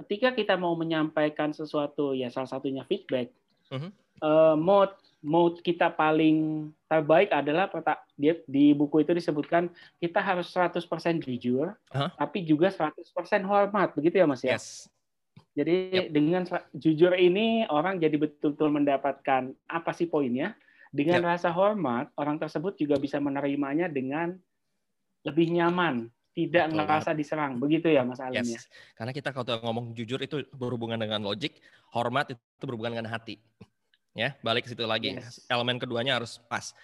Speaker 1: ketika kita mau menyampaikan sesuatu ya salah satunya feedback. Uh -huh. uh, mode mode kita paling terbaik adalah dia di buku itu disebutkan kita harus 100% jujur, huh? tapi juga 100% hormat, begitu ya Mas ya?
Speaker 2: Yes.
Speaker 1: Jadi yep. dengan jujur ini orang jadi betul-betul mendapatkan apa sih poinnya. Dengan yep. rasa hormat, orang tersebut juga bisa menerimanya dengan lebih nyaman, tidak Betul. ngerasa diserang. Begitu ya Mas Alim
Speaker 2: yes. ya? Karena kita kalau ngomong jujur itu berhubungan dengan logik, hormat itu berhubungan dengan hati. Ya, balik ke situ lagi. Yes. Elemen keduanya harus pas.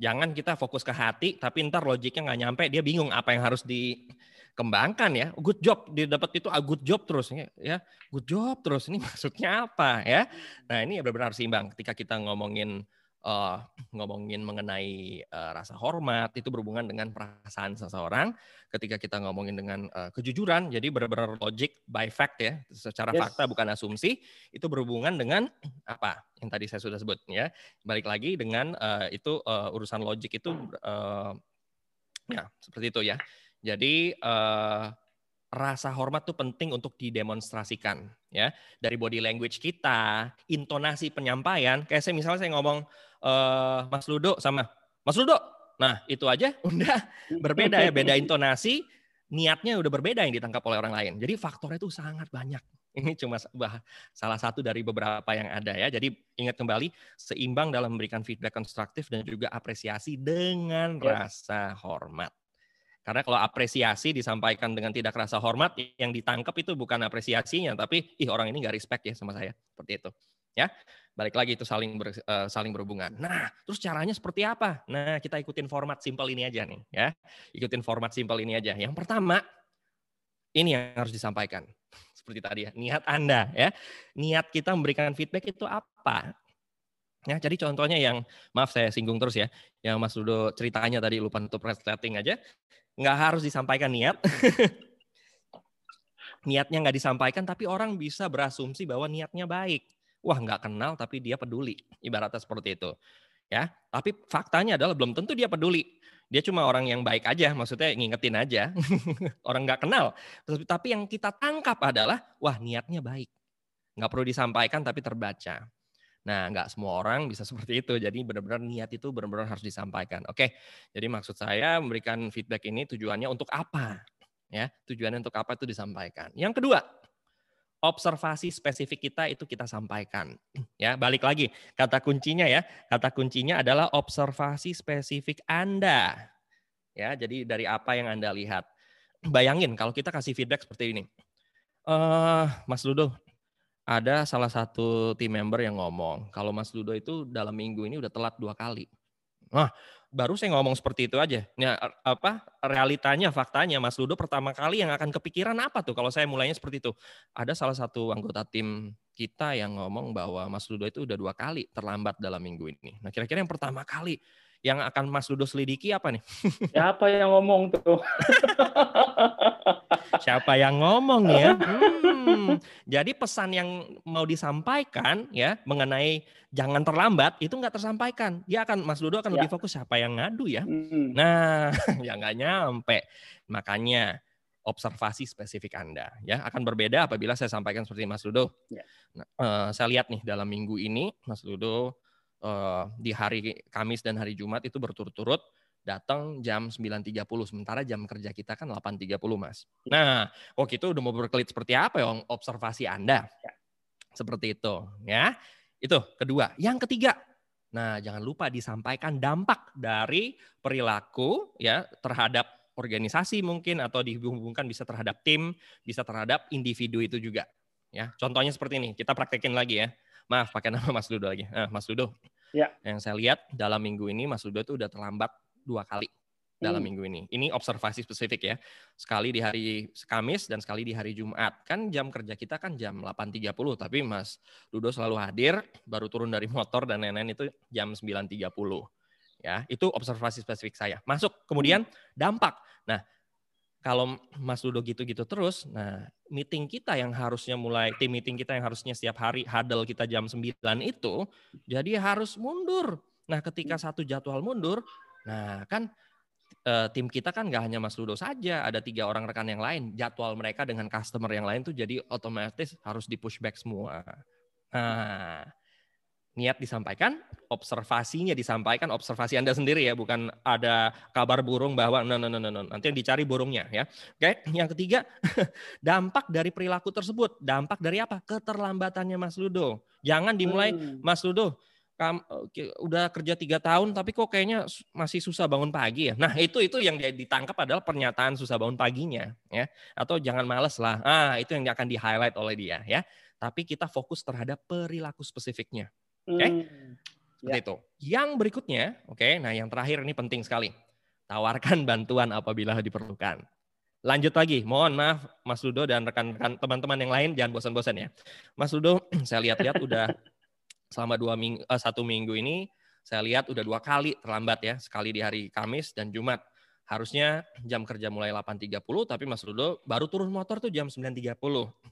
Speaker 2: Jangan kita fokus ke hati, tapi ntar logiknya nggak nyampe, dia bingung apa yang harus dikembangkan ya. Good job, dia dapat itu ah, good job terus ya. Good job terus ini maksudnya apa ya? Nah ini benar-benar harus seimbang. Ketika kita ngomongin uh, ngomongin mengenai uh, rasa hormat itu berhubungan dengan perasaan seseorang. Ketika kita ngomongin dengan uh, kejujuran, jadi benar-benar logic by fact ya, secara yes. fakta bukan asumsi, itu berhubungan dengan apa yang tadi saya sudah sebut ya. Balik lagi dengan uh, itu uh, urusan logik itu uh, ya seperti itu ya. Jadi uh, rasa hormat tuh penting untuk didemonstrasikan ya dari body language kita, intonasi penyampaian. Kayak saya misalnya saya ngomong uh, Mas Ludo sama Mas Ludo. Nah, itu aja udah berbeda ya, beda intonasi, niatnya udah berbeda yang ditangkap oleh orang lain. Jadi faktornya itu sangat banyak. Ini cuma salah satu dari beberapa yang ada ya. Jadi ingat kembali seimbang dalam memberikan feedback konstruktif dan juga apresiasi dengan ya. rasa hormat. Karena kalau apresiasi disampaikan dengan tidak rasa hormat, yang ditangkap itu bukan apresiasinya, tapi ih orang ini nggak respect ya sama saya, seperti itu. Ya, balik lagi itu saling ber, uh, saling berhubungan. Nah, terus caranya seperti apa? Nah, kita ikutin format simpel ini aja nih, ya. Ikutin format simpel ini aja. Yang pertama, ini yang harus disampaikan. Seperti tadi ya, niat Anda ya. Niat kita memberikan feedback itu apa? Ya, jadi contohnya yang maaf saya singgung terus ya, yang Mas Dudo ceritanya tadi lupa untuk resleting aja nggak harus disampaikan niat. Niatnya nggak disampaikan, tapi orang bisa berasumsi bahwa niatnya baik. Wah, nggak kenal tapi dia peduli. Ibaratnya seperti itu. Ya, tapi faktanya adalah belum tentu dia peduli. Dia cuma orang yang baik aja, maksudnya ngingetin aja. orang nggak kenal. Tapi yang kita tangkap adalah, wah niatnya baik. Nggak perlu disampaikan tapi terbaca. Nah, nggak semua orang bisa seperti itu. Jadi benar-benar niat itu benar-benar harus disampaikan. Oke, jadi maksud saya memberikan feedback ini tujuannya untuk apa? Ya, tujuannya untuk apa itu disampaikan. Yang kedua, observasi spesifik kita itu kita sampaikan. Ya, balik lagi kata kuncinya ya. Kata kuncinya adalah observasi spesifik Anda. Ya, jadi dari apa yang Anda lihat. Bayangin kalau kita kasih feedback seperti ini. Uh, Mas Ludo, ada salah satu tim member yang ngomong kalau Mas Ludo itu dalam minggu ini udah telat dua kali. Nah, baru saya ngomong seperti itu aja. Nah, apa realitanya, faktanya Mas Ludo pertama kali yang akan kepikiran apa tuh kalau saya mulainya seperti itu? Ada salah satu anggota tim kita yang ngomong bahwa Mas Ludo itu udah dua kali terlambat dalam minggu ini. Nah, kira-kira yang pertama kali yang akan Mas Ludo selidiki apa nih?
Speaker 1: Siapa yang ngomong tuh?
Speaker 2: Siapa yang ngomong ya? Hmm, jadi pesan yang mau disampaikan ya mengenai jangan terlambat itu nggak tersampaikan. Dia akan Mas Ludo akan ya. lebih fokus siapa yang ngadu ya. Hmm. Nah, ya nggak nyampe. Makanya observasi spesifik Anda ya akan berbeda apabila saya sampaikan seperti Mas Ludo. Ya. Nah, uh, saya lihat nih dalam minggu ini Mas Ludo uh, di hari Kamis dan hari Jumat itu berturut-turut datang jam 9.30 sementara jam kerja kita kan 8.30 Mas. Nah, kok itu udah mau berkelit seperti apa ya observasi Anda? Ya. Seperti itu ya. Itu kedua. Yang ketiga, nah jangan lupa disampaikan dampak dari perilaku ya terhadap organisasi mungkin atau dihubungkan bisa terhadap tim, bisa terhadap individu itu juga. Ya, contohnya seperti ini. Kita praktekin lagi ya. Maaf, pakai nama Mas Ludo lagi. Nah, Mas Ludo. Ya. Yang saya lihat dalam minggu ini Mas Ludo itu udah terlambat dua kali dalam hmm. minggu ini. Ini observasi spesifik ya. Sekali di hari Kamis dan sekali di hari Jumat. Kan jam kerja kita kan jam 8.30, tapi Mas Ludo selalu hadir, baru turun dari motor dan lain-lain itu jam 9.30. Ya, itu observasi spesifik saya. Masuk, kemudian hmm. dampak. Nah, kalau Mas Ludo gitu-gitu terus, nah meeting kita yang harusnya mulai, tim meeting kita yang harusnya setiap hari huddle kita jam 9 itu, jadi harus mundur Nah, ketika satu jadwal mundur, nah kan uh, tim kita kan nggak hanya Mas Ludo saja, ada tiga orang rekan yang lain. Jadwal mereka dengan customer yang lain tuh jadi otomatis harus di pushback semua. Nah, niat disampaikan, observasinya disampaikan, observasi Anda sendiri ya, bukan ada kabar burung bahwa no, no, no, no, no. nanti yang dicari burungnya ya. Oke, yang ketiga, dampak dari perilaku tersebut. Dampak dari apa? Keterlambatannya Mas Ludo. Jangan dimulai, hmm. Mas Ludo, kamu udah kerja tiga tahun tapi kok kayaknya masih susah bangun pagi ya. Nah itu itu yang ditangkap adalah pernyataan susah bangun paginya ya. Atau jangan males lah. Ah itu yang akan di highlight oleh dia ya. Tapi kita fokus terhadap perilaku spesifiknya. Oke, okay? hmm, seperti ya. itu. Yang berikutnya, oke, okay, nah yang terakhir ini penting sekali. Tawarkan bantuan apabila diperlukan. Lanjut lagi, mohon maaf Mas Ludo dan rekan-rekan teman-teman yang lain jangan bosan-bosan ya. Mas Ludo, saya lihat-lihat udah selama dua minggu, uh, satu minggu ini saya lihat udah dua kali terlambat ya, sekali di hari Kamis dan Jumat. Harusnya jam kerja mulai 8.30, tapi Mas Ludo baru turun motor tuh jam 9.30.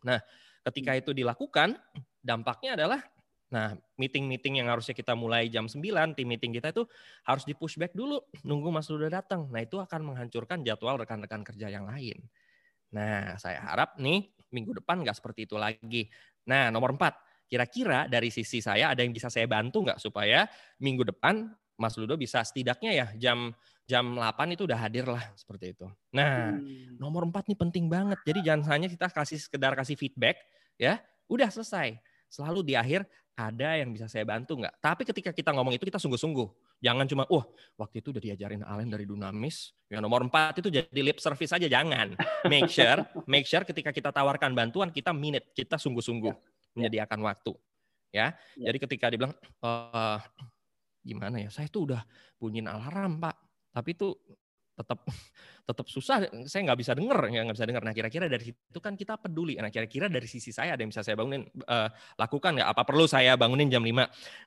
Speaker 2: Nah, ketika itu dilakukan, dampaknya adalah Nah, meeting-meeting yang harusnya kita mulai jam 9, tim meeting kita itu harus di pushback dulu, nunggu Mas Ludo datang. Nah, itu akan menghancurkan jadwal rekan-rekan kerja yang lain. Nah, saya harap nih minggu depan nggak seperti itu lagi. Nah, nomor empat, Kira-kira dari sisi saya ada yang bisa saya bantu nggak supaya minggu depan Mas Ludo bisa setidaknya ya jam jam 8 itu udah hadir lah seperti itu. Nah, hmm. nomor 4 nih penting banget. Jadi jangan hanya kita kasih sekedar kasih feedback ya, udah selesai. Selalu di akhir ada yang bisa saya bantu nggak? Tapi ketika kita ngomong itu kita sungguh-sungguh. Jangan cuma, wah waktu itu udah diajarin Alen dari Dunamis. Yang nomor 4 itu jadi lip service aja, jangan. Make sure, make sure ketika kita tawarkan bantuan kita minute, kita sungguh-sungguh. Ya. menyediakan waktu. Ya, ya. jadi ketika dibilang e, gimana ya, saya tuh udah bunyiin alarm pak, tapi itu tetap tetap susah saya nggak bisa denger ya nggak bisa denger. Nah kira-kira dari situ kan kita peduli. Nah kira-kira dari sisi saya ada yang bisa saya bangunin uh, lakukan nggak? Apa perlu saya bangunin jam 5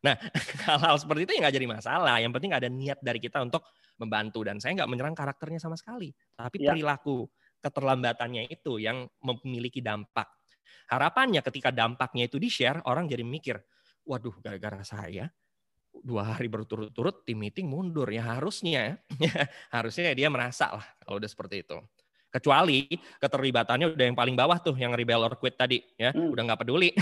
Speaker 2: nah hal-hal seperti itu ya nggak jadi masalah. Yang penting ada niat dari kita untuk membantu. Dan saya nggak menyerang karakternya sama sekali tapi ya. perilaku keterlambatannya itu yang memiliki dampak Harapannya ketika dampaknya itu di-share, orang jadi mikir, waduh gara-gara saya dua hari berturut-turut tim meeting mundur. Ya harusnya harusnya dia merasa lah kalau udah seperti itu. Kecuali keterlibatannya udah yang paling bawah tuh yang rebel or quit tadi ya. Hmm. udah nggak peduli.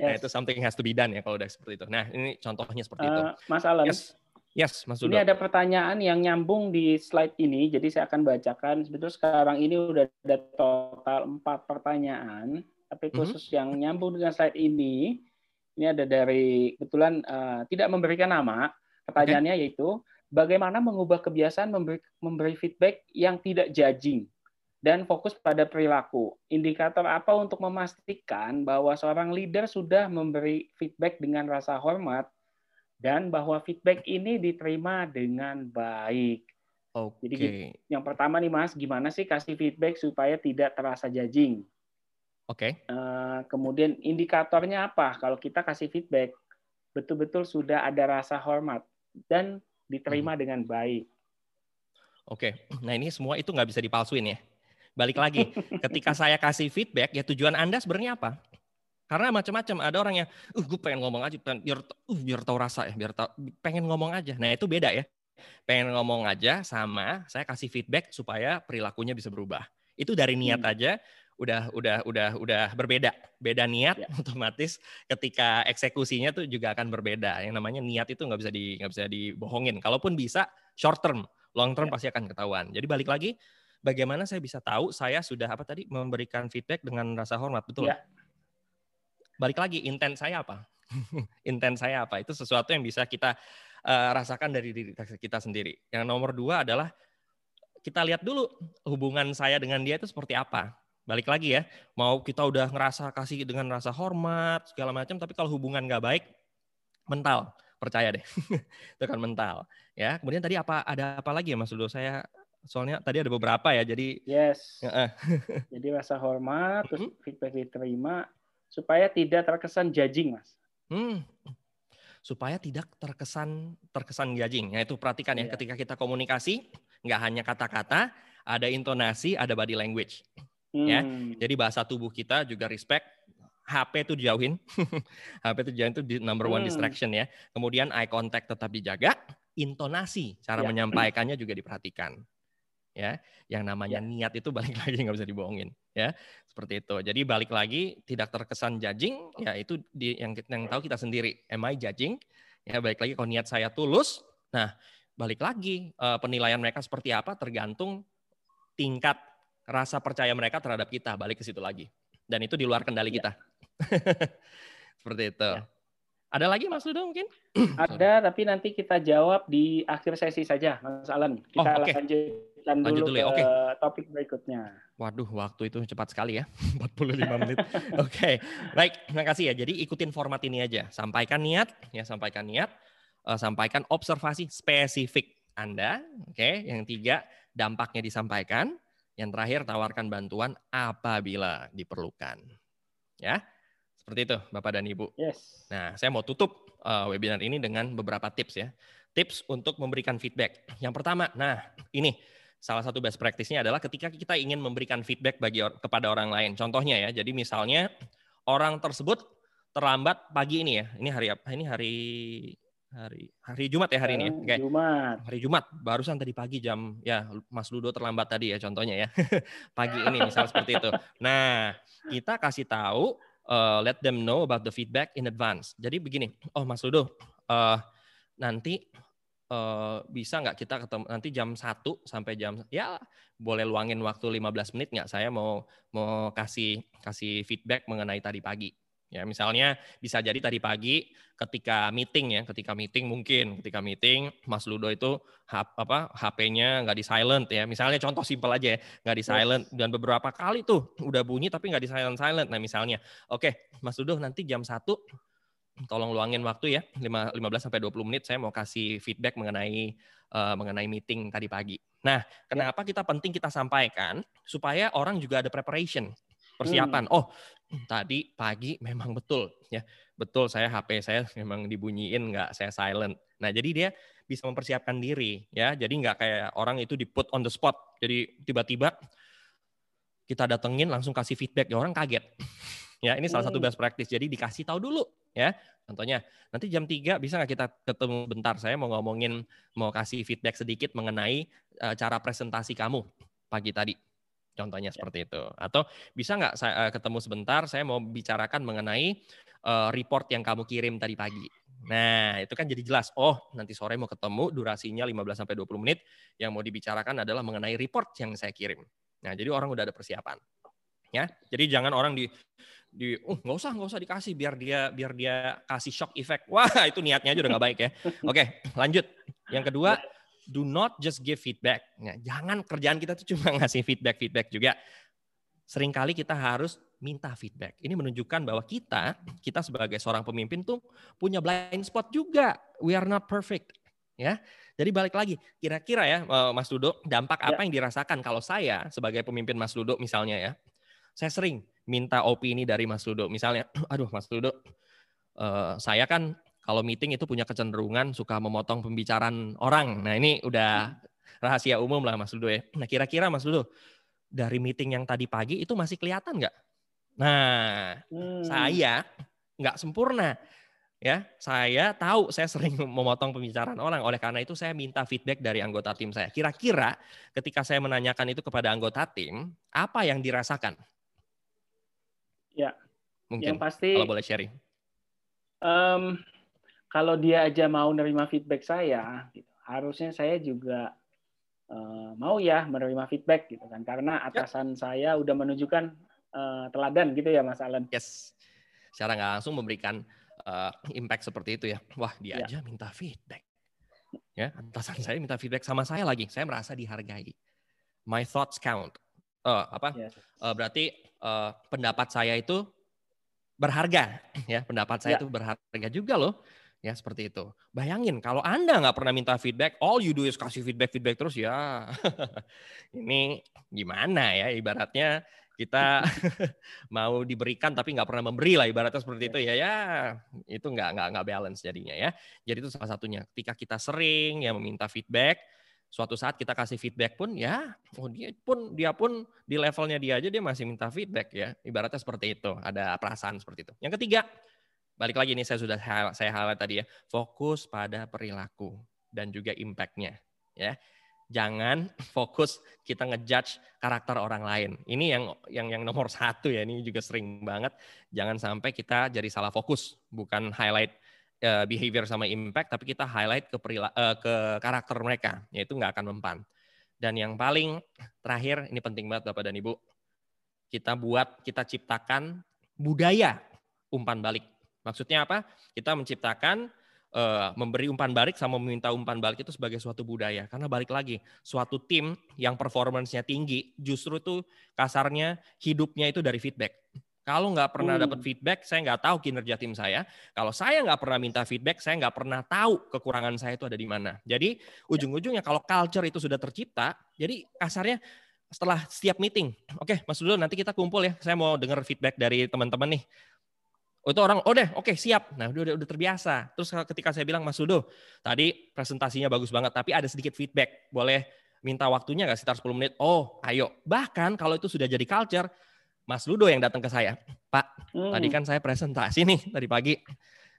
Speaker 2: Yes. nah itu something has to be done ya kalau udah seperti itu. Nah ini contohnya seperti uh, itu.
Speaker 1: Eh, Mas Alan yes.
Speaker 2: Yes, Mas
Speaker 1: Ini ada pertanyaan yang nyambung di slide ini, jadi saya akan bacakan. Sebetulnya sekarang ini udah ada total empat pertanyaan tapi mhm. khusus mm-hmm. yang nyambung dengan slide ini, ini ada dari kebetulan uh, tidak memberikan nama. Pertanyaannya okay. yaitu bagaimana mengubah kebiasaan memberi, memberi feedback yang tidak judging dan fokus pada perilaku. Indikator apa untuk memastikan bahwa seorang leader sudah memberi feedback dengan rasa hormat dan bahwa feedback ini diterima dengan baik. Oke. Okay. Jadi yang pertama nih Mas, gimana sih kasih feedback supaya tidak terasa judging?
Speaker 2: Oke. Okay.
Speaker 1: Uh, kemudian indikatornya apa? Kalau kita kasih feedback, betul-betul sudah ada rasa hormat dan diterima hmm. dengan baik.
Speaker 2: Oke. Okay. Nah ini semua itu nggak bisa dipalsuin ya. Balik lagi, ketika saya kasih feedback, ya tujuan Anda sebenarnya apa? Karena macam-macam ada orang yang, uh, gue pengen ngomong aja, pengen, biar, uh, biar tahu rasa ya, biar tahu, pengen ngomong aja. Nah itu beda ya. Pengen ngomong aja sama saya kasih feedback supaya perilakunya bisa berubah. Itu dari niat hmm. aja udah udah udah udah berbeda beda niat ya. otomatis ketika eksekusinya tuh juga akan berbeda yang namanya niat itu nggak bisa di nggak bisa dibohongin kalaupun bisa short term long term ya. pasti akan ketahuan jadi balik lagi bagaimana saya bisa tahu saya sudah apa tadi memberikan feedback dengan rasa hormat betul ya. Balik lagi intent saya apa? Intent saya apa? Itu sesuatu yang bisa kita uh, rasakan dari diri kita sendiri. Yang nomor dua adalah kita lihat dulu hubungan saya dengan dia itu seperti apa. Balik lagi ya mau kita udah ngerasa kasih dengan rasa hormat segala macam tapi kalau hubungan nggak baik mental. Percaya deh itu kan mental. Ya kemudian tadi apa ada apa lagi ya mas Ludo? Saya soalnya tadi ada beberapa ya jadi
Speaker 1: yes. Jadi rasa hormat terus feedback diterima supaya tidak terkesan judging mas hmm.
Speaker 2: supaya tidak terkesan terkesan judging ya itu perhatikan ya yeah. ketika kita komunikasi nggak hanya kata-kata ada intonasi ada body language ya. Hmm. Jadi bahasa tubuh kita juga respect HP itu dijauhin. HP itu dijauhin itu number one hmm. distraction ya. Kemudian eye contact tetap dijaga, intonasi cara ya. menyampaikannya juga diperhatikan. Ya, yang namanya ya. niat itu balik lagi nggak bisa dibohongin, ya. Seperti itu. Jadi balik lagi tidak terkesan judging, ya itu di, yang yang tahu kita sendiri. Am I judging? Ya, balik lagi kalau niat saya tulus, nah balik lagi uh, penilaian mereka seperti apa tergantung tingkat rasa percaya mereka terhadap kita. Balik ke situ lagi. Dan itu di luar kendali ya. kita. Seperti itu. Ya. Ada lagi Mas Ludo mungkin?
Speaker 1: Ada, tapi nanti kita jawab di akhir sesi saja, Mas Alan. Kita oh, okay. lanjutkan Lanjut dulu, dulu ya. ke okay. topik berikutnya.
Speaker 2: Waduh, waktu itu cepat sekali ya, 45 menit. Oke, okay. baik, terima kasih ya. Jadi ikutin format ini aja. Sampaikan niat, ya sampaikan niat, uh, sampaikan observasi spesifik Anda. Oke, okay. yang tiga dampaknya disampaikan. Yang terakhir tawarkan bantuan apabila diperlukan. Ya. Seperti itu, Bapak dan Ibu.
Speaker 1: Yes.
Speaker 2: Nah, saya mau tutup uh, webinar ini dengan beberapa tips ya. Tips untuk memberikan feedback. Yang pertama, nah ini salah satu best practice-nya adalah ketika kita ingin memberikan feedback bagi or kepada orang lain. Contohnya ya, jadi misalnya orang tersebut terlambat pagi ini ya. Ini hari apa? Ini hari hari hari Jumat ya hari ini ya.
Speaker 1: Okay. Jumat.
Speaker 2: Hari Jumat. Barusan tadi pagi jam ya Mas Ludo terlambat tadi ya contohnya ya. pagi ini misal seperti itu. Nah, kita kasih tahu uh, let them know about the feedback in advance. Jadi begini, oh Mas Ludo, uh, nanti uh, bisa nggak kita ketemu nanti jam 1 sampai jam ya boleh luangin waktu 15 menit nggak saya mau mau kasih kasih feedback mengenai tadi pagi. Ya, misalnya bisa jadi tadi pagi ketika meeting ya, ketika meeting mungkin ketika meeting Mas Ludo itu apa HP-nya nggak di silent ya. Misalnya contoh simpel aja ya, nggak di silent dan beberapa kali tuh udah bunyi tapi nggak di silent silent. Nah, misalnya, oke, okay, Mas Ludo nanti jam satu tolong luangin waktu ya 15 sampai 20 menit saya mau kasih feedback mengenai uh, mengenai meeting tadi pagi. Nah, kenapa kita penting kita sampaikan supaya orang juga ada preparation persiapan. Hmm. Oh, tadi pagi memang betul ya. Betul saya HP saya memang dibunyiin nggak saya silent. Nah, jadi dia bisa mempersiapkan diri ya. Jadi nggak kayak orang itu di put on the spot. Jadi tiba-tiba kita datengin langsung kasih feedback ya orang kaget. Ya, ini salah satu hmm. best practice. Jadi dikasih tahu dulu ya. Contohnya, nanti jam 3 bisa nggak kita ketemu bentar? Saya mau ngomongin, mau kasih feedback sedikit mengenai uh, cara presentasi kamu pagi tadi. Contohnya ya. seperti itu. Atau bisa nggak saya uh, ketemu sebentar? Saya mau bicarakan mengenai uh, report yang kamu kirim tadi pagi. Nah, itu kan jadi jelas. Oh, nanti sore mau ketemu, durasinya 15 sampai 20 menit. Yang mau dibicarakan adalah mengenai report yang saya kirim. Nah, jadi orang udah ada persiapan. Ya, jadi jangan orang di di oh nggak usah nggak usah dikasih biar dia biar dia kasih shock effect wah itu niatnya aja udah nggak baik ya oke lanjut yang kedua ya do not just give feedback. Ya, jangan kerjaan kita tuh cuma ngasih feedback-feedback juga. Seringkali kita harus minta feedback. Ini menunjukkan bahwa kita, kita sebagai seorang pemimpin tuh punya blind spot juga. We are not perfect. Ya, jadi balik lagi, kira-kira ya eh, Mas Dudo, dampak apa ya. yang dirasakan kalau saya sebagai pemimpin Mas Dudo misalnya ya, saya sering minta opini dari Mas Dudo. Misalnya, aduh Mas Dudo, uh, saya kan kalau meeting itu punya kecenderungan suka memotong pembicaraan orang. Nah ini udah rahasia umum lah Mas Ludo ya. Nah kira-kira Mas Ludo, dari meeting yang tadi pagi itu masih kelihatan nggak? Nah, hmm. saya nggak sempurna. Ya, saya tahu saya sering memotong pembicaraan orang. Oleh karena itu saya minta feedback dari anggota tim saya. Kira-kira ketika saya menanyakan itu kepada anggota tim, apa yang dirasakan?
Speaker 1: Ya,
Speaker 2: mungkin. Yang pasti. Kalau boleh sharing.
Speaker 1: Um, kalau dia aja mau nerima feedback saya, gitu, harusnya saya juga uh, mau ya menerima feedback gitu kan, karena ya. atasan ya. saya udah menunjukkan uh, teladan gitu ya Mas Alan.
Speaker 2: Yes, secara nggak langsung memberikan uh, impact seperti itu ya. Wah dia ya. aja minta feedback. Ya, atasan saya minta feedback sama saya lagi. Saya merasa dihargai. My thoughts count. Uh, apa? Yes. Uh, berarti uh, pendapat saya itu berharga ya pendapat saya ya. itu berharga juga loh Ya seperti itu. Bayangin kalau Anda nggak pernah minta feedback, all you do is kasih feedback feedback terus ya. ini gimana ya ibaratnya kita mau diberikan tapi nggak pernah memberi lah ibaratnya seperti itu ya ya itu nggak nggak nggak balance jadinya ya. Jadi itu salah satunya. Ketika kita sering ya meminta feedback, suatu saat kita kasih feedback pun ya oh dia pun dia pun di levelnya dia aja dia masih minta feedback ya. Ibaratnya seperti itu ada perasaan seperti itu. Yang ketiga balik lagi nih saya sudah saya highlight tadi ya fokus pada perilaku dan juga impactnya ya. Jangan fokus kita ngejudge karakter orang lain. Ini yang yang yang nomor satu ya ini juga sering banget. Jangan sampai kita jadi salah fokus bukan highlight uh, behavior sama impact, tapi kita highlight ke, perila, uh, ke karakter mereka, yaitu nggak akan mempan. Dan yang paling terakhir, ini penting banget Bapak dan Ibu, kita buat, kita ciptakan budaya umpan balik. Maksudnya apa? Kita menciptakan uh, memberi umpan balik sama meminta umpan balik itu sebagai suatu budaya. Karena balik lagi, suatu tim yang performance-nya tinggi, justru itu kasarnya hidupnya itu dari feedback. Kalau nggak pernah hmm. dapat feedback, saya nggak tahu kinerja tim saya. Kalau saya nggak pernah minta feedback, saya nggak pernah tahu kekurangan saya itu ada di mana. Jadi ujung-ujungnya kalau culture itu sudah tercipta, jadi kasarnya setelah setiap meeting, oke okay, Mas Dudo nanti kita kumpul ya, saya mau dengar feedback dari teman-teman nih. Oh, itu orang, oh deh, oke okay, siap. Nah udah, udah, udah terbiasa. Terus ketika saya bilang Mas Dudo, tadi presentasinya bagus banget, tapi ada sedikit feedback, boleh minta waktunya nggak sekitar 10 menit? Oh, ayo. Bahkan kalau itu sudah jadi culture, Mas Ludo yang datang ke saya, Pak, hmm. tadi kan saya presentasi nih tadi pagi,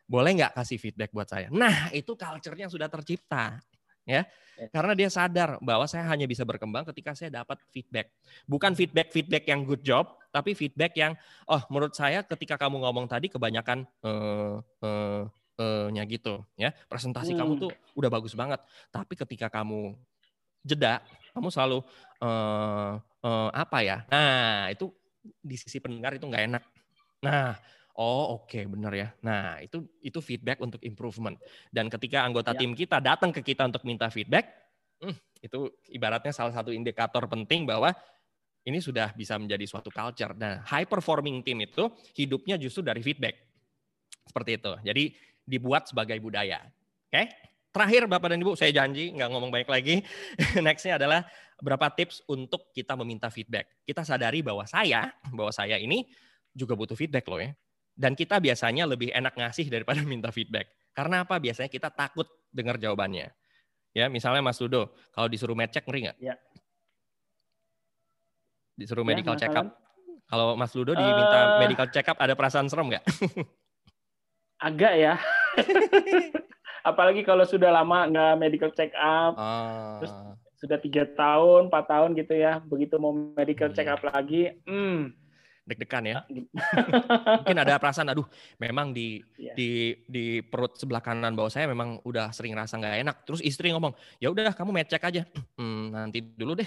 Speaker 2: boleh nggak kasih feedback buat saya? Nah, itu culture-nya sudah tercipta. Ya, ya, karena dia sadar bahwa saya hanya bisa berkembang ketika saya dapat feedback. Bukan feedback-feedback yang good job, tapi feedback yang, oh menurut saya ketika kamu ngomong tadi kebanyakan uh, uh, uh, nya gitu, ya presentasi hmm. kamu tuh udah bagus banget. Tapi ketika kamu jeda, kamu selalu uh, uh, apa ya? Nah itu di sisi pendengar itu nggak enak. Nah, oh oke okay, benar ya. Nah itu itu feedback untuk improvement. Dan ketika anggota ya. tim kita datang ke kita untuk minta feedback, hmm, itu ibaratnya salah satu indikator penting bahwa ini sudah bisa menjadi suatu culture. Nah, high performing team itu hidupnya justru dari feedback. Seperti itu. Jadi dibuat sebagai budaya. Oke? Okay? Terakhir Bapak dan Ibu, saya janji nggak ngomong banyak lagi. Nextnya adalah berapa tips untuk kita meminta feedback. Kita sadari bahwa saya, bahwa saya ini juga butuh feedback loh ya. Dan kita biasanya lebih enak ngasih daripada minta feedback. Karena apa? Biasanya kita takut dengar jawabannya. Ya, misalnya Mas Dudo, kalau disuruh med check ngeri nggak? Ya. Disuruh ya, medical check up. Kalau Mas Ludo diminta uh, medical check up, ada perasaan serem nggak?
Speaker 1: Agak ya. Apalagi kalau sudah lama nggak medical check up ah. terus sudah tiga tahun empat tahun gitu ya begitu mau medical hmm. check up lagi hmm,
Speaker 2: deg-degan ya. Mungkin ada perasaan, aduh, memang di yeah. di di perut sebelah kanan bawah saya memang udah sering rasa nggak enak. Terus istri ngomong, ya udah kamu cek aja. Hmm, nanti dulu deh.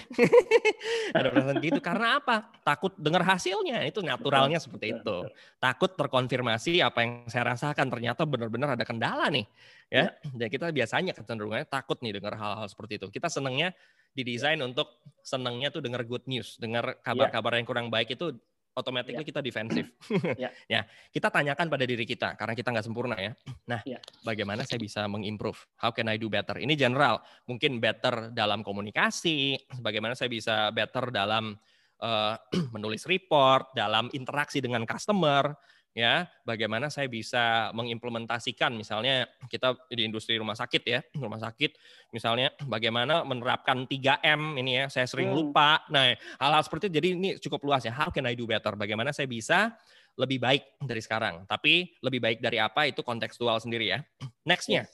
Speaker 2: ada perasaan gitu karena apa? Takut dengar hasilnya. Itu naturalnya seperti itu. Takut terkonfirmasi apa yang saya rasakan ternyata benar-benar ada kendala nih. Ya, yeah. dan kita biasanya kecenderungannya takut nih dengar hal-hal seperti itu. Kita senangnya didesain yeah. untuk senangnya tuh dengar good news, dengar kabar-kabar yang kurang baik itu otomatis ya. kita defensif. ya. ya, kita tanyakan pada diri kita karena kita nggak sempurna ya. Nah, ya. bagaimana saya bisa mengimprove? How can I do better? Ini general, mungkin better dalam komunikasi, bagaimana saya bisa better dalam uh, menulis report, dalam interaksi dengan customer, ya bagaimana saya bisa mengimplementasikan misalnya kita di industri rumah sakit ya rumah sakit misalnya bagaimana menerapkan 3M ini ya saya sering hmm. lupa. Nah hal-hal seperti itu jadi ini cukup luas ya. How can I do better? Bagaimana saya bisa lebih baik dari sekarang? Tapi lebih baik dari apa? Itu kontekstual sendiri ya. Nextnya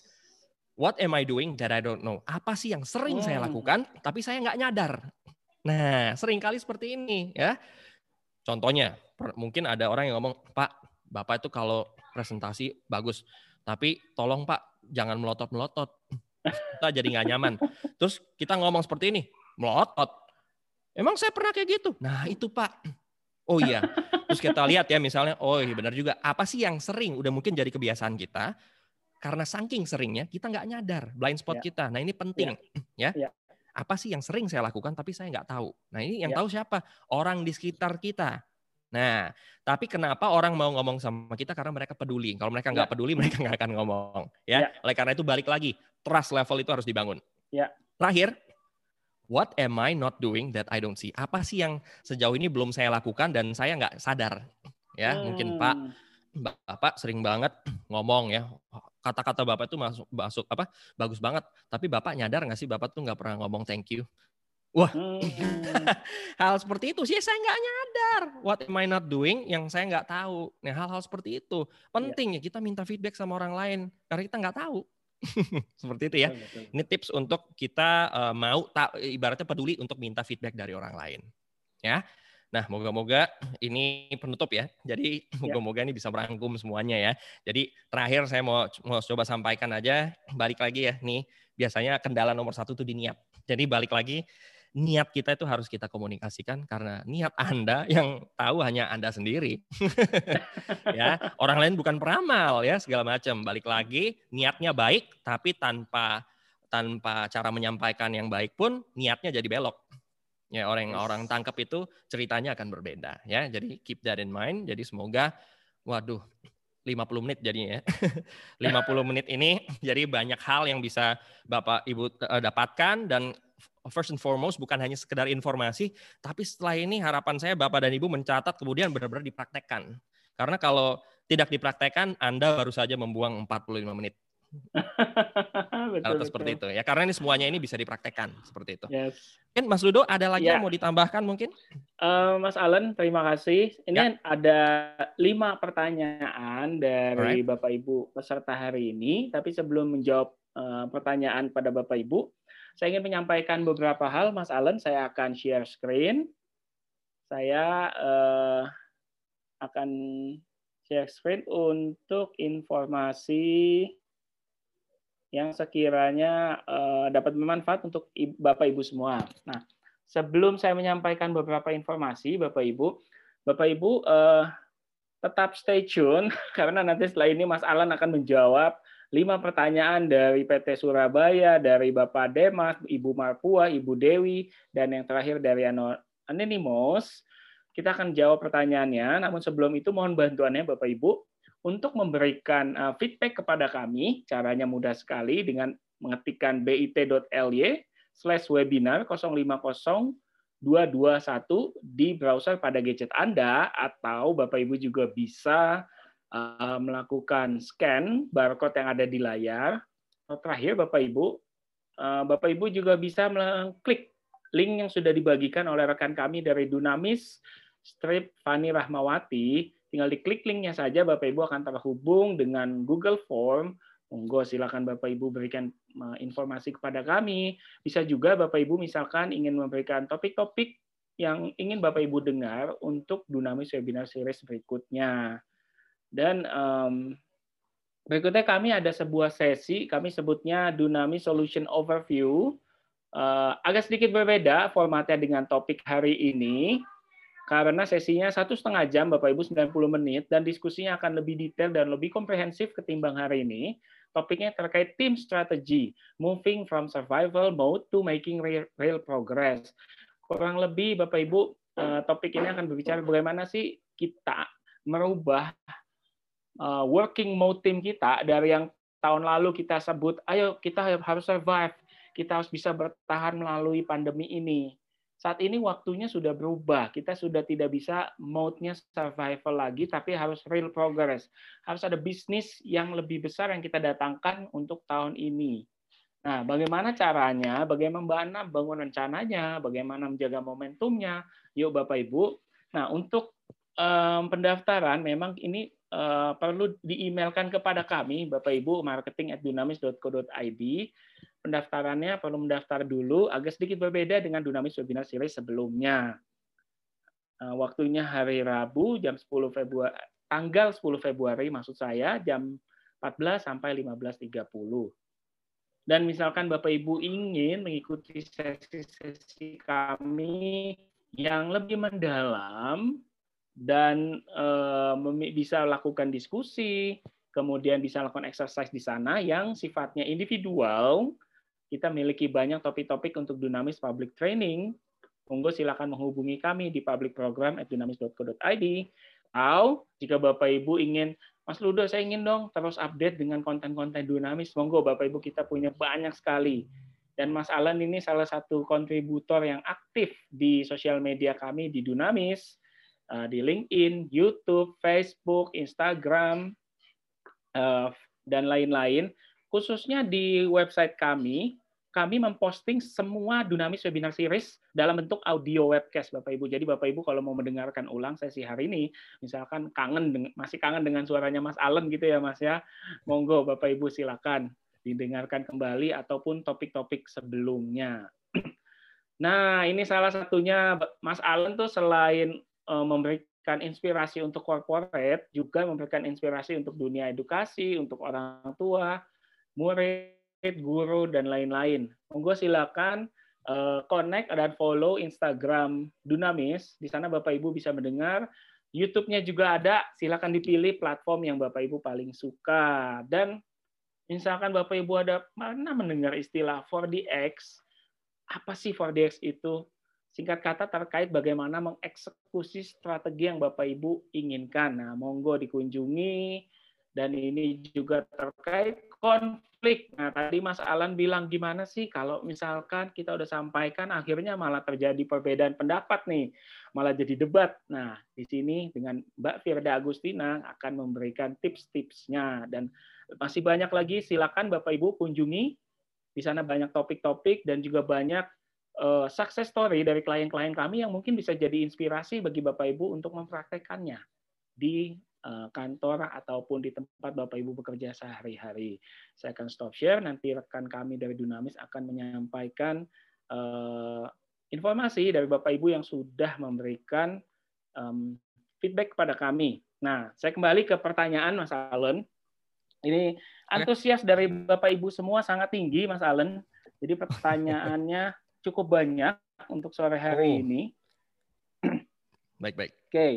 Speaker 2: what am I doing that I don't know? Apa sih yang sering hmm. saya lakukan tapi saya nggak nyadar? Nah sering kali seperti ini ya. Contohnya, mungkin ada orang yang ngomong, Pak, Bapak itu kalau presentasi bagus, tapi tolong Pak jangan melotot-melotot. Kita jadi nggak nyaman. Terus kita ngomong seperti ini, melotot. Emang saya pernah kayak gitu? Nah itu Pak. Oh iya. Terus kita lihat ya misalnya, oh iya benar juga. Apa sih yang sering udah mungkin jadi kebiasaan kita? Karena saking seringnya kita nggak nyadar blind spot ya. kita. Nah ini penting ya. ya. Apa sih yang sering saya lakukan tapi saya nggak tahu. Nah ini yang ya. tahu siapa? Orang di sekitar kita. Nah, tapi kenapa orang mau ngomong sama kita karena mereka peduli. Kalau mereka nggak ya. peduli, mereka nggak akan ngomong. Ya? ya. Oleh karena itu balik lagi, trust level itu harus dibangun. Ya. Terakhir, what am I not doing that I don't see? Apa sih yang sejauh ini belum saya lakukan dan saya nggak sadar? Ya, hmm. mungkin Pak, Bapak sering banget ngomong ya, kata-kata bapak itu masuk masuk apa bagus banget tapi bapak nyadar nggak sih bapak tuh nggak pernah ngomong thank you Wah, hmm. hal seperti itu sih saya nggak nyadar. What am I not doing yang saya nggak tahu. Nah, hal-hal seperti itu penting ya. ya kita minta feedback sama orang lain karena kita nggak tahu. seperti itu ya. Ini tips untuk kita uh, mau tak ibaratnya peduli untuk minta feedback dari orang lain. Ya. Nah, moga-moga ini penutup ya. Jadi ya. moga-moga ini bisa merangkum semuanya ya. Jadi terakhir saya mau mau coba sampaikan aja balik lagi ya nih. Biasanya kendala nomor satu tuh di niat. Jadi balik lagi niat kita itu harus kita komunikasikan karena niat Anda yang tahu hanya Anda sendiri. ya, orang lain bukan peramal ya, segala macam. Balik lagi, niatnya baik tapi tanpa tanpa cara menyampaikan yang baik pun niatnya jadi belok. Ya, orang orang tangkap itu ceritanya akan berbeda ya. Jadi keep that in mind. Jadi semoga waduh 50 menit jadinya ya. 50 menit ini jadi banyak hal yang bisa Bapak Ibu eh, dapatkan dan first and foremost bukan hanya sekedar informasi, tapi setelah ini harapan saya Bapak dan Ibu mencatat kemudian benar-benar dipraktekkan. Karena kalau tidak dipraktekkan, Anda baru saja membuang 45 menit. betul, Atau seperti itu ya karena ini semuanya ini bisa dipraktekkan seperti itu. Yes. Mungkin Mas Ludo ada lagi ya. yang mau ditambahkan mungkin?
Speaker 1: Uh, Mas Alan terima kasih. Ini ya. ada lima pertanyaan dari Alright. Bapak Ibu peserta hari ini. Tapi sebelum menjawab uh, pertanyaan pada Bapak Ibu, saya ingin menyampaikan beberapa hal, Mas Allen. Saya akan share screen. Saya uh, akan share screen untuk informasi yang sekiranya uh, dapat bermanfaat untuk Bapak Ibu semua. Nah, sebelum saya menyampaikan beberapa informasi, Bapak Ibu, Bapak Ibu uh, tetap stay tune karena nanti setelah ini Mas Alan akan menjawab lima pertanyaan dari PT Surabaya, dari Bapak Demas, Ibu Marpua, Ibu Dewi, dan yang terakhir dari Anonymous. Kita akan jawab pertanyaannya, namun sebelum itu mohon bantuannya Bapak Ibu untuk memberikan uh, feedback kepada kami. Caranya mudah sekali dengan mengetikkan bit.ly slash webinar 050 221 di browser pada gadget Anda atau Bapak Ibu juga bisa uh, melakukan scan barcode yang ada di layar. Terakhir, Bapak Ibu, uh, Bapak Ibu juga bisa mengklik link yang sudah dibagikan oleh rekan kami dari Dunamis, Strip Fani Rahmawati. Tinggal diklik linknya saja, Bapak Ibu akan terhubung dengan Google Form. Monggo silakan Bapak Ibu berikan informasi kepada kami. Bisa juga Bapak Ibu misalkan ingin memberikan topik-topik yang ingin Bapak Ibu dengar untuk Dunamis Webinar Series berikutnya. Dan um, berikutnya kami ada sebuah sesi, kami sebutnya Dunami Solution Overview. Uh, agak sedikit berbeda formatnya dengan topik hari ini, karena sesinya satu setengah jam, Bapak Ibu 90 menit, dan diskusinya akan lebih detail dan lebih komprehensif ketimbang hari ini. Topiknya terkait team strategy, moving from survival mode to making real, progress. Kurang lebih, Bapak Ibu, uh, topik ini akan berbicara bagaimana sih kita merubah working mode tim kita dari yang tahun lalu kita sebut, ayo kita harus survive, kita harus bisa bertahan melalui pandemi ini. Saat ini waktunya sudah berubah, kita sudah tidak bisa mode-nya survival lagi, tapi harus real progress. Harus ada bisnis yang lebih besar yang kita datangkan untuk tahun ini. Nah, bagaimana caranya? Bagaimana bangun rencananya? Bagaimana menjaga momentumnya? Yuk, Bapak Ibu. Nah, untuk um, pendaftaran memang ini uh, perlu diemailkan kepada kami Bapak Ibu marketing at dunamis.co.id. Pendaftarannya perlu mendaftar dulu, agak sedikit berbeda dengan Dunamis Webinar Series sebelumnya. Uh, waktunya hari Rabu jam 10 Februari tanggal 10 Februari maksud saya jam 14 sampai 15.30. Dan misalkan Bapak Ibu ingin mengikuti sesi-sesi kami yang lebih mendalam, dan uh, bisa lakukan diskusi, kemudian bisa lakukan exercise di sana yang sifatnya individual. Kita miliki banyak topik-topik untuk Dunamis Public Training. Monggo silakan menghubungi kami di publicprogram@dunamis.co.id atau jika Bapak Ibu ingin Mas Ludo, saya ingin dong terus update dengan konten-konten Dunamis. Monggo Bapak Ibu kita punya banyak sekali. Dan Mas Alan ini salah satu kontributor yang aktif di sosial media kami di Dunamis Eh, di LinkedIn, YouTube, Facebook, Instagram, uh, dan lain-lain. Khususnya di website kami, kami memposting semua Dunamis Webinar Series dalam bentuk audio webcast Bapak Ibu. Jadi Bapak Ibu kalau mau mendengarkan ulang sesi hari ini, misalkan kangen masih kangen dengan suaranya Mas Allen gitu ya Mas ya. Monggo Bapak Ibu silakan didengarkan kembali ataupun topik-topik sebelumnya. Nah, ini salah satunya Mas Allen tuh selain eh, memberikan inspirasi untuk corporate, juga memberikan inspirasi untuk dunia edukasi, untuk orang tua, murid, guru dan lain-lain. Monggo silakan uh, connect dan follow Instagram Dunamis. Di sana Bapak Ibu bisa mendengar. YouTube-nya juga ada. Silakan dipilih platform yang Bapak Ibu paling suka. Dan misalkan Bapak Ibu ada mana mendengar istilah 4DX, apa sih 4DX itu? Singkat kata terkait bagaimana mengeksekusi strategi yang Bapak Ibu inginkan. Nah, monggo dikunjungi dan ini juga terkait konflik. Nah, tadi Mas Alan bilang gimana sih kalau misalkan kita udah sampaikan akhirnya malah terjadi perbedaan pendapat nih, malah jadi debat. Nah, di sini dengan Mbak Firda Agustina akan memberikan tips-tipsnya dan masih banyak lagi silakan Bapak Ibu kunjungi. Di sana banyak topik-topik dan juga banyak uh, success story dari klien-klien kami yang mungkin bisa jadi inspirasi bagi Bapak Ibu untuk mempraktekannya di Eh, kantor ataupun di tempat Bapak Ibu bekerja sehari-hari. Saya akan stop share, nanti rekan kami dari Dunamis akan menyampaikan uh, informasi dari Bapak Ibu yang sudah memberikan um, feedback kepada kami. Nah, saya kembali ke pertanyaan Mas Allen. Ini antusias dari Bapak Ibu semua sangat tinggi, Mas Allen. Jadi pertanyaannya cukup banyak untuk sore hari oh. ini.
Speaker 2: Baik, baik.
Speaker 1: Oke. Okay.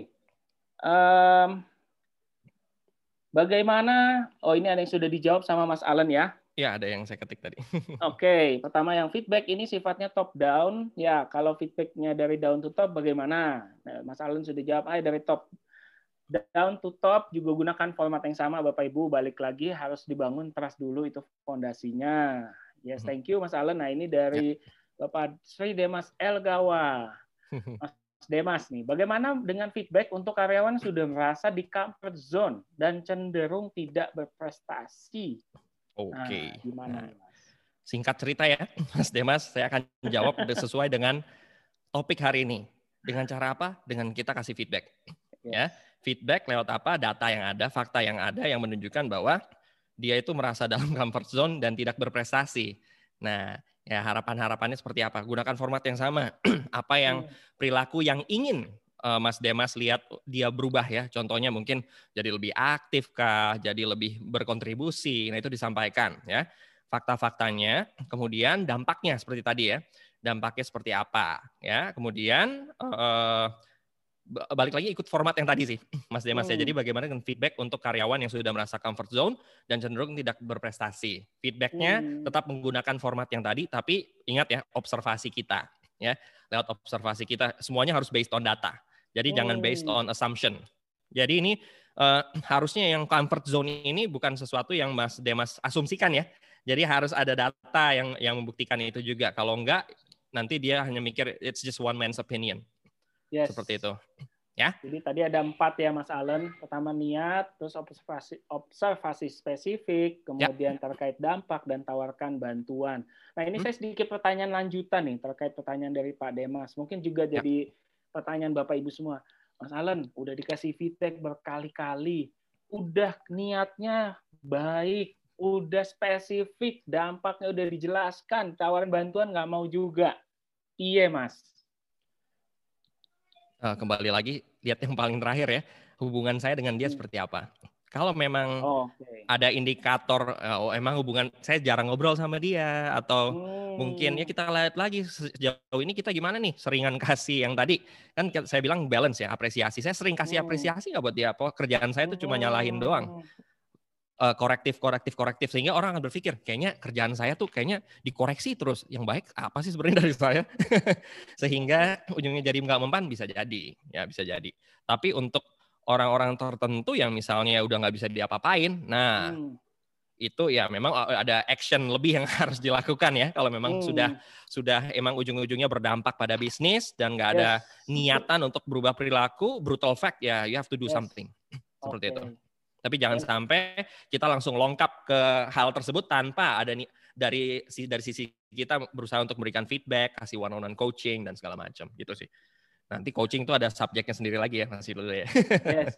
Speaker 1: Um, Bagaimana? Oh, ini ada yang sudah dijawab sama Mas Allen ya?
Speaker 2: Ya, ada yang saya ketik tadi.
Speaker 1: Oke, okay. pertama yang feedback ini sifatnya top down. Ya, kalau feedbacknya dari down to top bagaimana? Nah, Mas Allen sudah jawab, ah dari top down to top juga gunakan format yang sama Bapak Ibu. Balik lagi harus dibangun trust dulu itu fondasinya. Yes, hmm. thank you Mas Allen. Nah, ini dari ya. Bapak Sri Demas Elgawa. Mas Demas nih, bagaimana dengan feedback untuk karyawan sudah merasa di comfort zone dan cenderung tidak berprestasi?
Speaker 2: Oke. Okay.
Speaker 1: Nah, gimana,
Speaker 2: Mas? Singkat cerita ya, Mas Demas, saya akan jawab sesuai dengan topik hari ini. Dengan cara apa? Dengan kita kasih feedback. Ya, feedback lewat apa? Data yang ada, fakta yang ada yang menunjukkan bahwa dia itu merasa dalam comfort zone dan tidak berprestasi. Nah, Ya, harapan-harapannya seperti apa? Gunakan format yang sama. apa yang hmm. perilaku yang ingin uh, Mas Demas lihat dia berubah ya. Contohnya mungkin jadi lebih aktif kah, jadi lebih berkontribusi. Nah, itu disampaikan ya. Fakta-faktanya, kemudian dampaknya seperti tadi ya. Dampaknya seperti apa ya. Kemudian uh, balik lagi ikut format yang tadi sih, Mas Demas ya. Jadi hmm. bagaimana dengan feedback untuk karyawan yang sudah merasa comfort zone dan cenderung tidak berprestasi. Feedbacknya hmm. tetap menggunakan format yang tadi, tapi ingat ya observasi kita ya. Lewat observasi kita semuanya harus based on data. Jadi hmm. jangan based on assumption. Jadi ini uh, harusnya yang comfort zone ini bukan sesuatu yang Mas Demas asumsikan ya. Jadi harus ada data yang yang membuktikan itu juga. Kalau enggak nanti dia hanya mikir it's just one man's opinion. Yes. Seperti itu. Ya.
Speaker 1: Jadi tadi ada empat ya Mas Allen. Pertama niat, terus observasi observasi spesifik, kemudian ya. terkait dampak dan tawarkan bantuan. Nah ini hmm. saya sedikit pertanyaan lanjutan nih terkait pertanyaan dari Pak Demas. Mungkin juga ya. jadi pertanyaan Bapak Ibu semua. Mas Allen udah dikasih feedback berkali-kali, udah niatnya baik, udah spesifik, dampaknya udah dijelaskan, tawaran bantuan nggak mau juga. Iya Mas
Speaker 2: uh, kembali lagi lihat yang paling terakhir ya hubungan saya dengan dia hmm. seperti apa kalau memang oh, okay. ada indikator oh emang hubungan saya jarang ngobrol sama dia atau hmm. mungkin ya kita lihat lagi sejauh ini kita gimana nih seringan kasih yang tadi kan saya bilang balance ya apresiasi saya sering kasih hmm. apresiasi nggak buat dia apa kerjaan saya itu cuma nyalahin doang hmm uh, korektif korektif korektif sehingga orang akan berpikir kayaknya kerjaan saya tuh kayaknya dikoreksi terus yang baik apa sih sebenarnya dari saya sehingga ujungnya jadi nggak mempan bisa jadi ya bisa jadi tapi untuk orang-orang tertentu yang misalnya udah nggak bisa diapa-apain nah hmm. itu ya memang eh, ada action lebih yang harus dilakukan ya kalau memang hmm. sudah sudah emang ujung-ujungnya berdampak pada bisnis dan nggak ada yes. niatan untuk berubah perilaku brutal fact ya you have to do yes. something seperti okay. itu Tapi jangan yes. sampai kita langsung lengkap ke hal tersebut tanpa ada nih dari dari sisi kita berusaha untuk memberikan feedback, kasih one on one coaching dan segala macam gitu sih. Nanti coaching itu ada subjeknya sendiri lagi ya masih dulu ya.
Speaker 1: yes.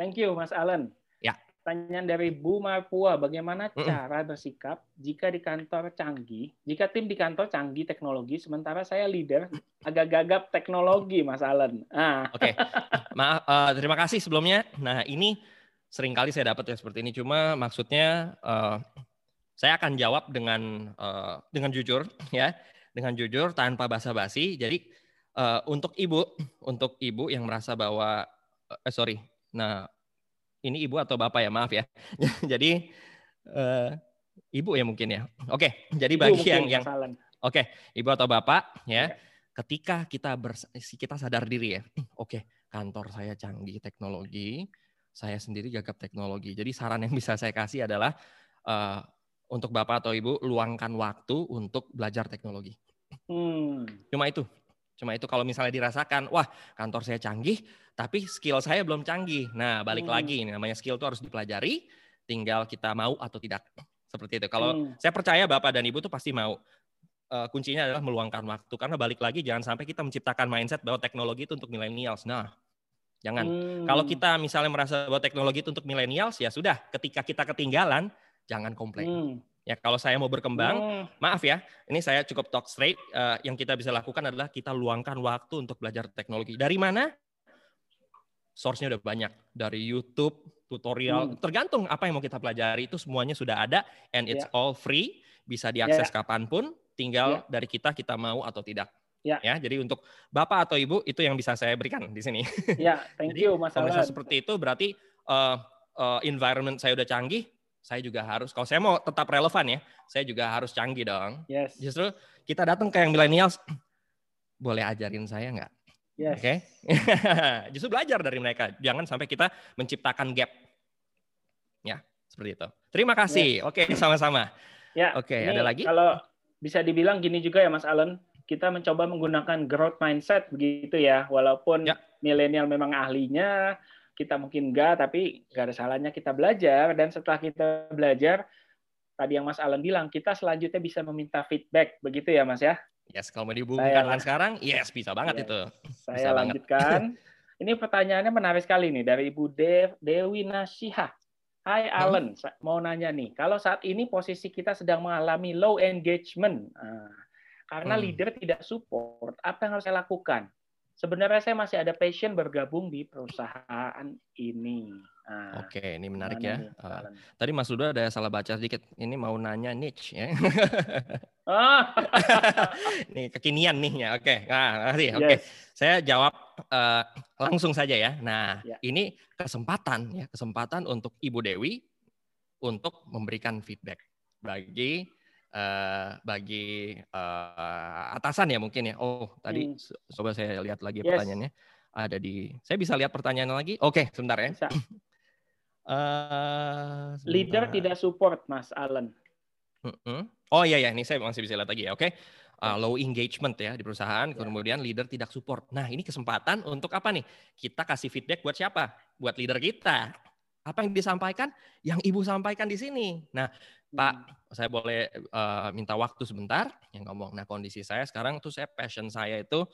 Speaker 1: Thank you Mas Alan.
Speaker 2: Ya.
Speaker 1: Pertanyaan dari Bu Marpua, bagaimana mm cara bersikap jika di kantor canggih, jika tim di kantor canggih teknologi, sementara saya leader agak gagap teknologi, Mas Alan.
Speaker 2: Ah. Oke, okay. maaf, uh, terima kasih sebelumnya. Nah ini sering kali saya dapat ya seperti ini. Cuma maksudnya uh, saya akan jawab dengan uh, dengan jujur ya, dengan jujur tanpa basa-basi. Jadi uh, untuk ibu, untuk ibu yang merasa bahwa uh, sorry, nah ini ibu atau bapak ya maaf ya. jadi uh, ibu ya mungkin ya. Oke, jadi ibu bagi yang yang oke ibu atau bapak ya, ketika kita bers, kita sadar diri ya, oke kantor saya canggih teknologi saya sendiri gagap teknologi. Jadi saran yang bisa saya kasih adalah uh, untuk bapak atau ibu luangkan waktu untuk belajar teknologi. Hmm. Cuma itu, cuma itu kalau misalnya dirasakan, wah kantor saya canggih, tapi skill saya belum canggih. Nah balik hmm. lagi, ini namanya skill itu harus dipelajari, tinggal kita mau atau tidak. Seperti itu. Kalau hmm. saya percaya bapak dan ibu tuh pasti mau. Uh, kuncinya adalah meluangkan waktu karena balik lagi jangan sampai kita menciptakan mindset bahwa teknologi itu untuk millennials. Nah, Jangan. Hmm. Kalau kita misalnya merasa bahwa teknologi itu untuk millennials, ya sudah. Ketika kita ketinggalan, jangan komplain. Hmm. Ya, kalau saya mau berkembang, hmm. maaf ya, ini saya cukup talk straight. Uh, yang kita bisa lakukan adalah kita luangkan waktu untuk belajar teknologi. Dari mana? Source-nya udah banyak. Dari YouTube, tutorial, hmm. tergantung apa yang mau kita pelajari itu semuanya sudah ada, and it's yeah. all free, bisa diakses yeah. kapan pun. Tinggal yeah. dari kita kita mau atau tidak. Ya. ya, jadi untuk bapak atau ibu itu yang bisa saya berikan di sini.
Speaker 1: Ya, thank jadi, you Mas
Speaker 2: Kalau misalnya seperti itu berarti uh, uh, environment saya udah canggih, saya juga harus kalau saya mau tetap relevan ya, saya juga harus canggih dong.
Speaker 1: Yes.
Speaker 2: Justru kita datang ke yang millennials, boleh ajarin saya nggak?
Speaker 1: Yes. Oke. Okay?
Speaker 2: Justru belajar dari mereka. Jangan sampai kita menciptakan gap. Ya, seperti itu. Terima kasih. Yes. Oke, okay, sama-sama.
Speaker 1: Ya.
Speaker 2: Oke, okay, ada lagi?
Speaker 1: Kalau bisa dibilang gini juga ya Mas Allen, kita mencoba menggunakan growth mindset begitu ya. Walaupun ya. milenial memang ahlinya kita mungkin enggak tapi enggak ada salahnya kita belajar. Dan setelah kita belajar tadi yang Mas Alan bilang kita selanjutnya bisa meminta feedback. Begitu ya Mas ya?
Speaker 2: Yes kalau mau dihubungkan saya, sekarang yes bisa banget yes. itu.
Speaker 1: Bisa saya lanjutkan. Ini pertanyaannya menarik sekali nih dari Ibu Dev, Dewi Nasihah. Hai Alan, hmm? mau nanya nih, kalau saat ini posisi kita sedang mengalami low engagement, nah, karena hmm. leader tidak support, apa yang harus saya lakukan? Sebenarnya saya masih ada passion bergabung di perusahaan ini.
Speaker 2: Nah, Oke, ini menarik ya. Nih, uh, tadi Mas Ludo ada salah baca sedikit. Ini mau nanya niche ya. oh. ini kekinian nih ya. Oke, nah, Oke, yes. saya jawab uh, langsung saja ya. Nah, ya. ini kesempatan ya, kesempatan untuk Ibu Dewi untuk memberikan feedback bagi uh, bagi uh, atasan ya mungkin ya. Oh, tadi hmm. coba saya lihat lagi yes. pertanyaannya. Ada di Saya bisa lihat pertanyaan lagi? Oke, okay, sebentar ya. Bisa.
Speaker 1: Uh, Leader tidak support, Mas Alan.
Speaker 2: Uh-uh. Oh iya ya, ini saya masih bisa lihat lagi ya. Oke. Okay. Uh, low engagement ya di perusahaan, ya. kemudian leader tidak support. Nah, ini kesempatan untuk apa nih? Kita kasih feedback buat siapa? Buat leader kita. Apa yang disampaikan? Yang Ibu sampaikan di sini. Nah, Pak, hmm. saya boleh uh, minta waktu sebentar yang ngomong. Nah, kondisi saya sekarang tuh saya passion saya itu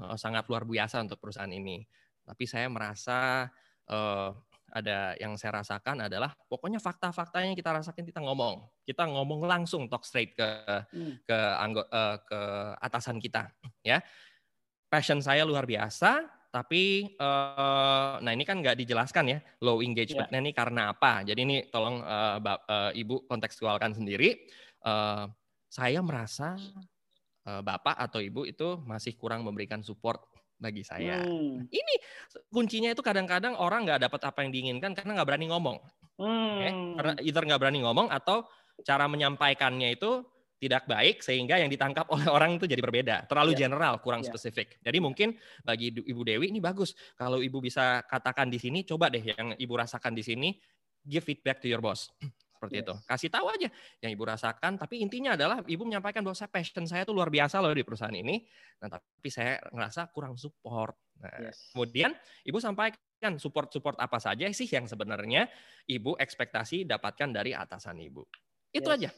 Speaker 2: uh, sangat luar biasa untuk perusahaan ini. Tapi saya merasa uh, ada yang saya rasakan adalah pokoknya fakta-faktanya kita rasakan kita ngomong. Kita ngomong langsung talk straight ke hmm. ke anggota uh, ke atasan kita, ya. Passion saya luar biasa, tapi uh, nah ini kan nggak dijelaskan ya low engagement yeah. ini karena apa. Jadi ini tolong uh, uh, ibu kontekstualkan sendiri. Uh, saya merasa uh, bapak atau ibu itu masih kurang memberikan support bagi saya. Hmm. Ini kuncinya itu kadang-kadang orang nggak dapat apa yang diinginkan karena nggak berani ngomong. Hmm. Okay? Karena either nggak berani ngomong atau cara menyampaikannya itu tidak baik sehingga yang ditangkap oleh orang itu jadi berbeda, terlalu yeah. general, kurang yeah. spesifik. Jadi mungkin bagi Ibu Dewi ini bagus kalau Ibu bisa katakan di sini, coba deh yang Ibu rasakan di sini, give feedback to your boss. Seperti yes. itu. Kasih tahu aja yang Ibu rasakan, tapi intinya adalah Ibu menyampaikan bahwa saya passion saya itu luar biasa loh di perusahaan ini. Nah, tapi saya ngerasa kurang support. Nah, yes. kemudian Ibu sampaikan support-support apa saja sih yang sebenarnya ibu ekspektasi dapatkan dari atasan ibu. Itu yes. aja.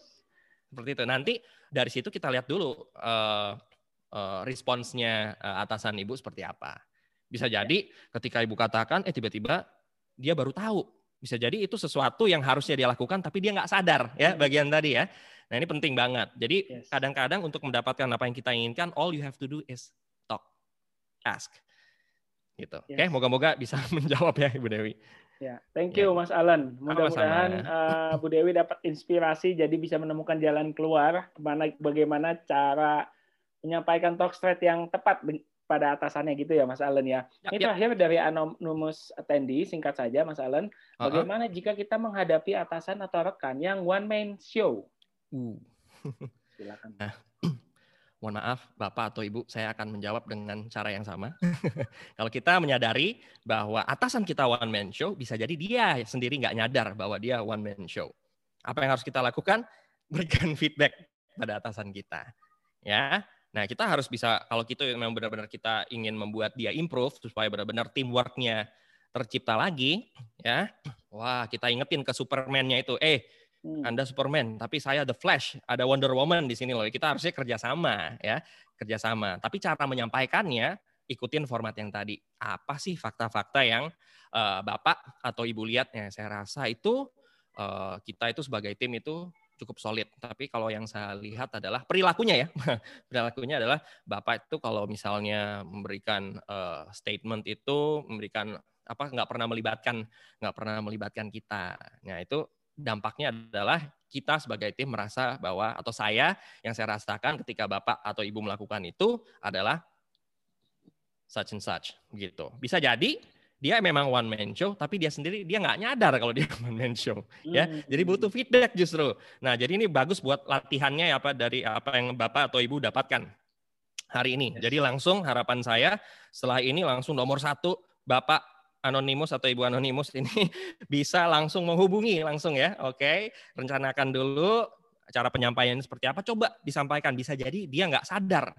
Speaker 2: Seperti itu. Nanti dari situ kita lihat dulu uh, uh, responsnya uh, atasan ibu seperti apa. Bisa ya. jadi ketika ibu katakan, eh tiba-tiba dia baru tahu. Bisa jadi itu sesuatu yang harusnya dia lakukan, tapi dia nggak sadar ya bagian tadi ya. Nah ini penting banget. Jadi kadang-kadang untuk mendapatkan apa yang kita inginkan, all you have to do is talk, ask gitu. Yes. Oke, moga-moga bisa menjawab ya Ibu Dewi.
Speaker 1: Ya, thank you ya. Mas Alan. Mudah-mudahan uh, Bu Dewi dapat inspirasi jadi bisa menemukan jalan keluar ke mana bagaimana cara menyampaikan talk straight yang tepat pada atasannya gitu ya Mas Alan ya. ya Ini ya. terakhir dari anonymous attendee singkat saja Mas Alan, bagaimana uh -huh. jika kita menghadapi atasan atau rekan yang one man show? Uh.
Speaker 2: Silakan. Nah, mohon maaf Bapak atau Ibu, saya akan menjawab dengan cara yang sama. Kalau kita menyadari bahwa atasan kita one man show, bisa jadi dia sendiri nggak nyadar bahwa dia one man show. Apa yang harus kita lakukan? Berikan feedback pada atasan kita. Ya, Nah, kita harus bisa kalau kita memang benar-benar kita ingin membuat dia improve supaya benar-benar teamworknya tercipta lagi, ya. Wah, kita ingetin ke Superman-nya itu, eh Hmm. Anda Superman, tapi saya The Flash, ada Wonder Woman di sini loh. Kita harusnya kerjasama ya, kerjasama. Tapi cara menyampaikannya ikutin format yang tadi. Apa sih fakta-fakta yang uh, bapak atau ibu lihat? Ya, saya rasa itu uh, kita itu sebagai tim itu cukup solid. Tapi kalau yang saya lihat adalah perilakunya ya. perilakunya adalah bapak itu kalau misalnya memberikan uh, statement itu memberikan apa nggak pernah melibatkan nggak pernah melibatkan kita. Nah itu dampaknya adalah kita sebagai tim merasa bahwa atau saya yang saya rasakan ketika bapak atau ibu melakukan itu adalah such and such gitu. Bisa jadi dia memang one man show tapi dia sendiri dia nggak nyadar kalau dia one man show ya. Hmm. Jadi butuh feedback justru. Nah, jadi ini bagus buat latihannya apa dari apa yang bapak atau ibu dapatkan hari ini. Jadi langsung harapan saya setelah ini langsung nomor satu bapak anonimus atau ibu anonimus ini bisa langsung menghubungi langsung ya. Oke, rencanakan dulu cara penyampaian seperti apa. Coba disampaikan. Bisa jadi dia nggak sadar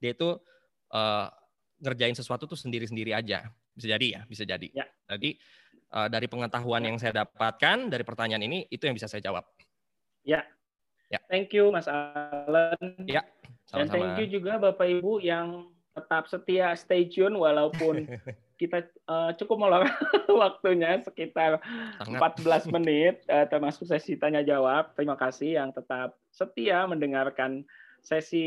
Speaker 2: dia itu uh, ngerjain sesuatu tuh sendiri-sendiri aja. Bisa jadi ya, bisa jadi. Ya. Jadi uh, dari pengetahuan yang saya dapatkan dari pertanyaan ini itu yang bisa saya jawab.
Speaker 1: Ya. Ya. Thank you Mas Alan.
Speaker 2: Ya.
Speaker 1: Sama-sama. Dan thank you juga Bapak Ibu yang tetap setia stay tune walaupun kita uh, cukup molor waktunya sekitar Sangat. 14 menit uh, termasuk sesi tanya jawab. Terima kasih yang tetap setia mendengarkan sesi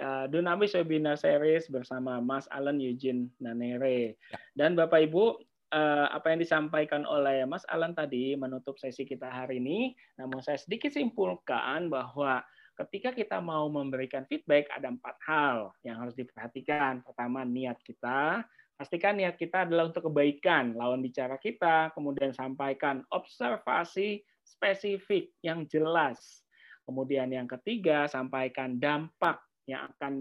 Speaker 1: uh, Dunamis Webinar Series bersama Mas Alan Eugene Nanere. Ya. Dan Bapak Ibu, uh, apa yang disampaikan oleh Mas Alan tadi menutup sesi kita hari ini, namun saya sedikit simpulkan bahwa ketika kita mau memberikan feedback ada empat hal yang harus diperhatikan. Pertama, niat kita. Pastikan niat kita adalah untuk kebaikan lawan bicara kita, kemudian sampaikan observasi spesifik yang jelas. Kemudian yang ketiga, sampaikan dampak yang akan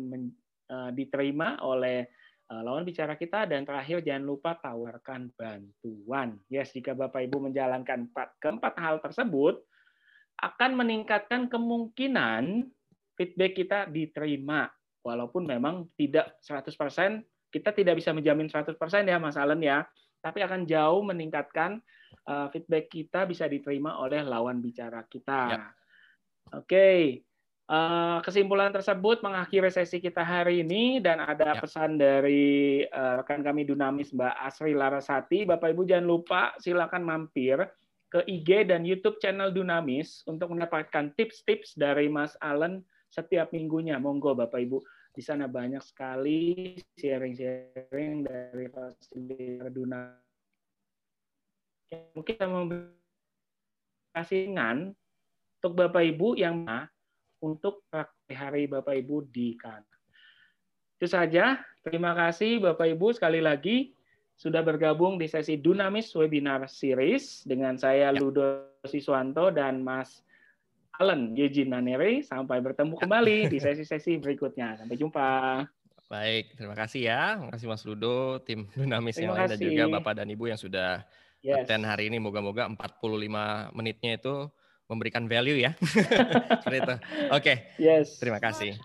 Speaker 1: uh, diterima oleh uh, lawan bicara kita dan terakhir jangan lupa tawarkan bantuan. Yes, jika Bapak Ibu menjalankan empat, keempat hal tersebut akan meningkatkan kemungkinan feedback kita diterima walaupun memang tidak 100% kita tidak bisa menjamin 100% ya Mas Allen ya, tapi akan jauh meningkatkan uh, feedback kita bisa diterima oleh lawan bicara kita. Ya. Oke. Okay. Uh, eh, kesimpulan tersebut mengakhiri sesi kita hari ini dan ada ya. pesan dari uh, rekan kami Dunamis Mbak Asri Larasati. Bapak Ibu jangan lupa silakan mampir ke IG dan YouTube channel Dunamis untuk mendapatkan tips-tips dari Mas Allen setiap minggunya. Monggo Bapak Ibu di sana banyak sekali sharing-sharing dari fasilitas Duna. Mungkin kita kasihkan untuk Bapak Ibu yang untuk hari Bapak Ibu di kan. Itu saja. Terima kasih Bapak Ibu sekali lagi sudah bergabung di sesi Dunamis Webinar Series dengan saya ya. Ludo Siswanto dan Mas Alan Eugene Nanere. Sampai bertemu kembali di sesi-sesi berikutnya. Sampai jumpa.
Speaker 2: Baik, terima kasih ya. Terima kasih Mas Ludo, tim terima yang lain, dan juga Bapak dan Ibu yang sudah yes. attend hari ini. Moga-moga 45 menitnya itu memberikan value ya. Seperti itu. Oke, okay.
Speaker 1: yes.
Speaker 2: terima kasih.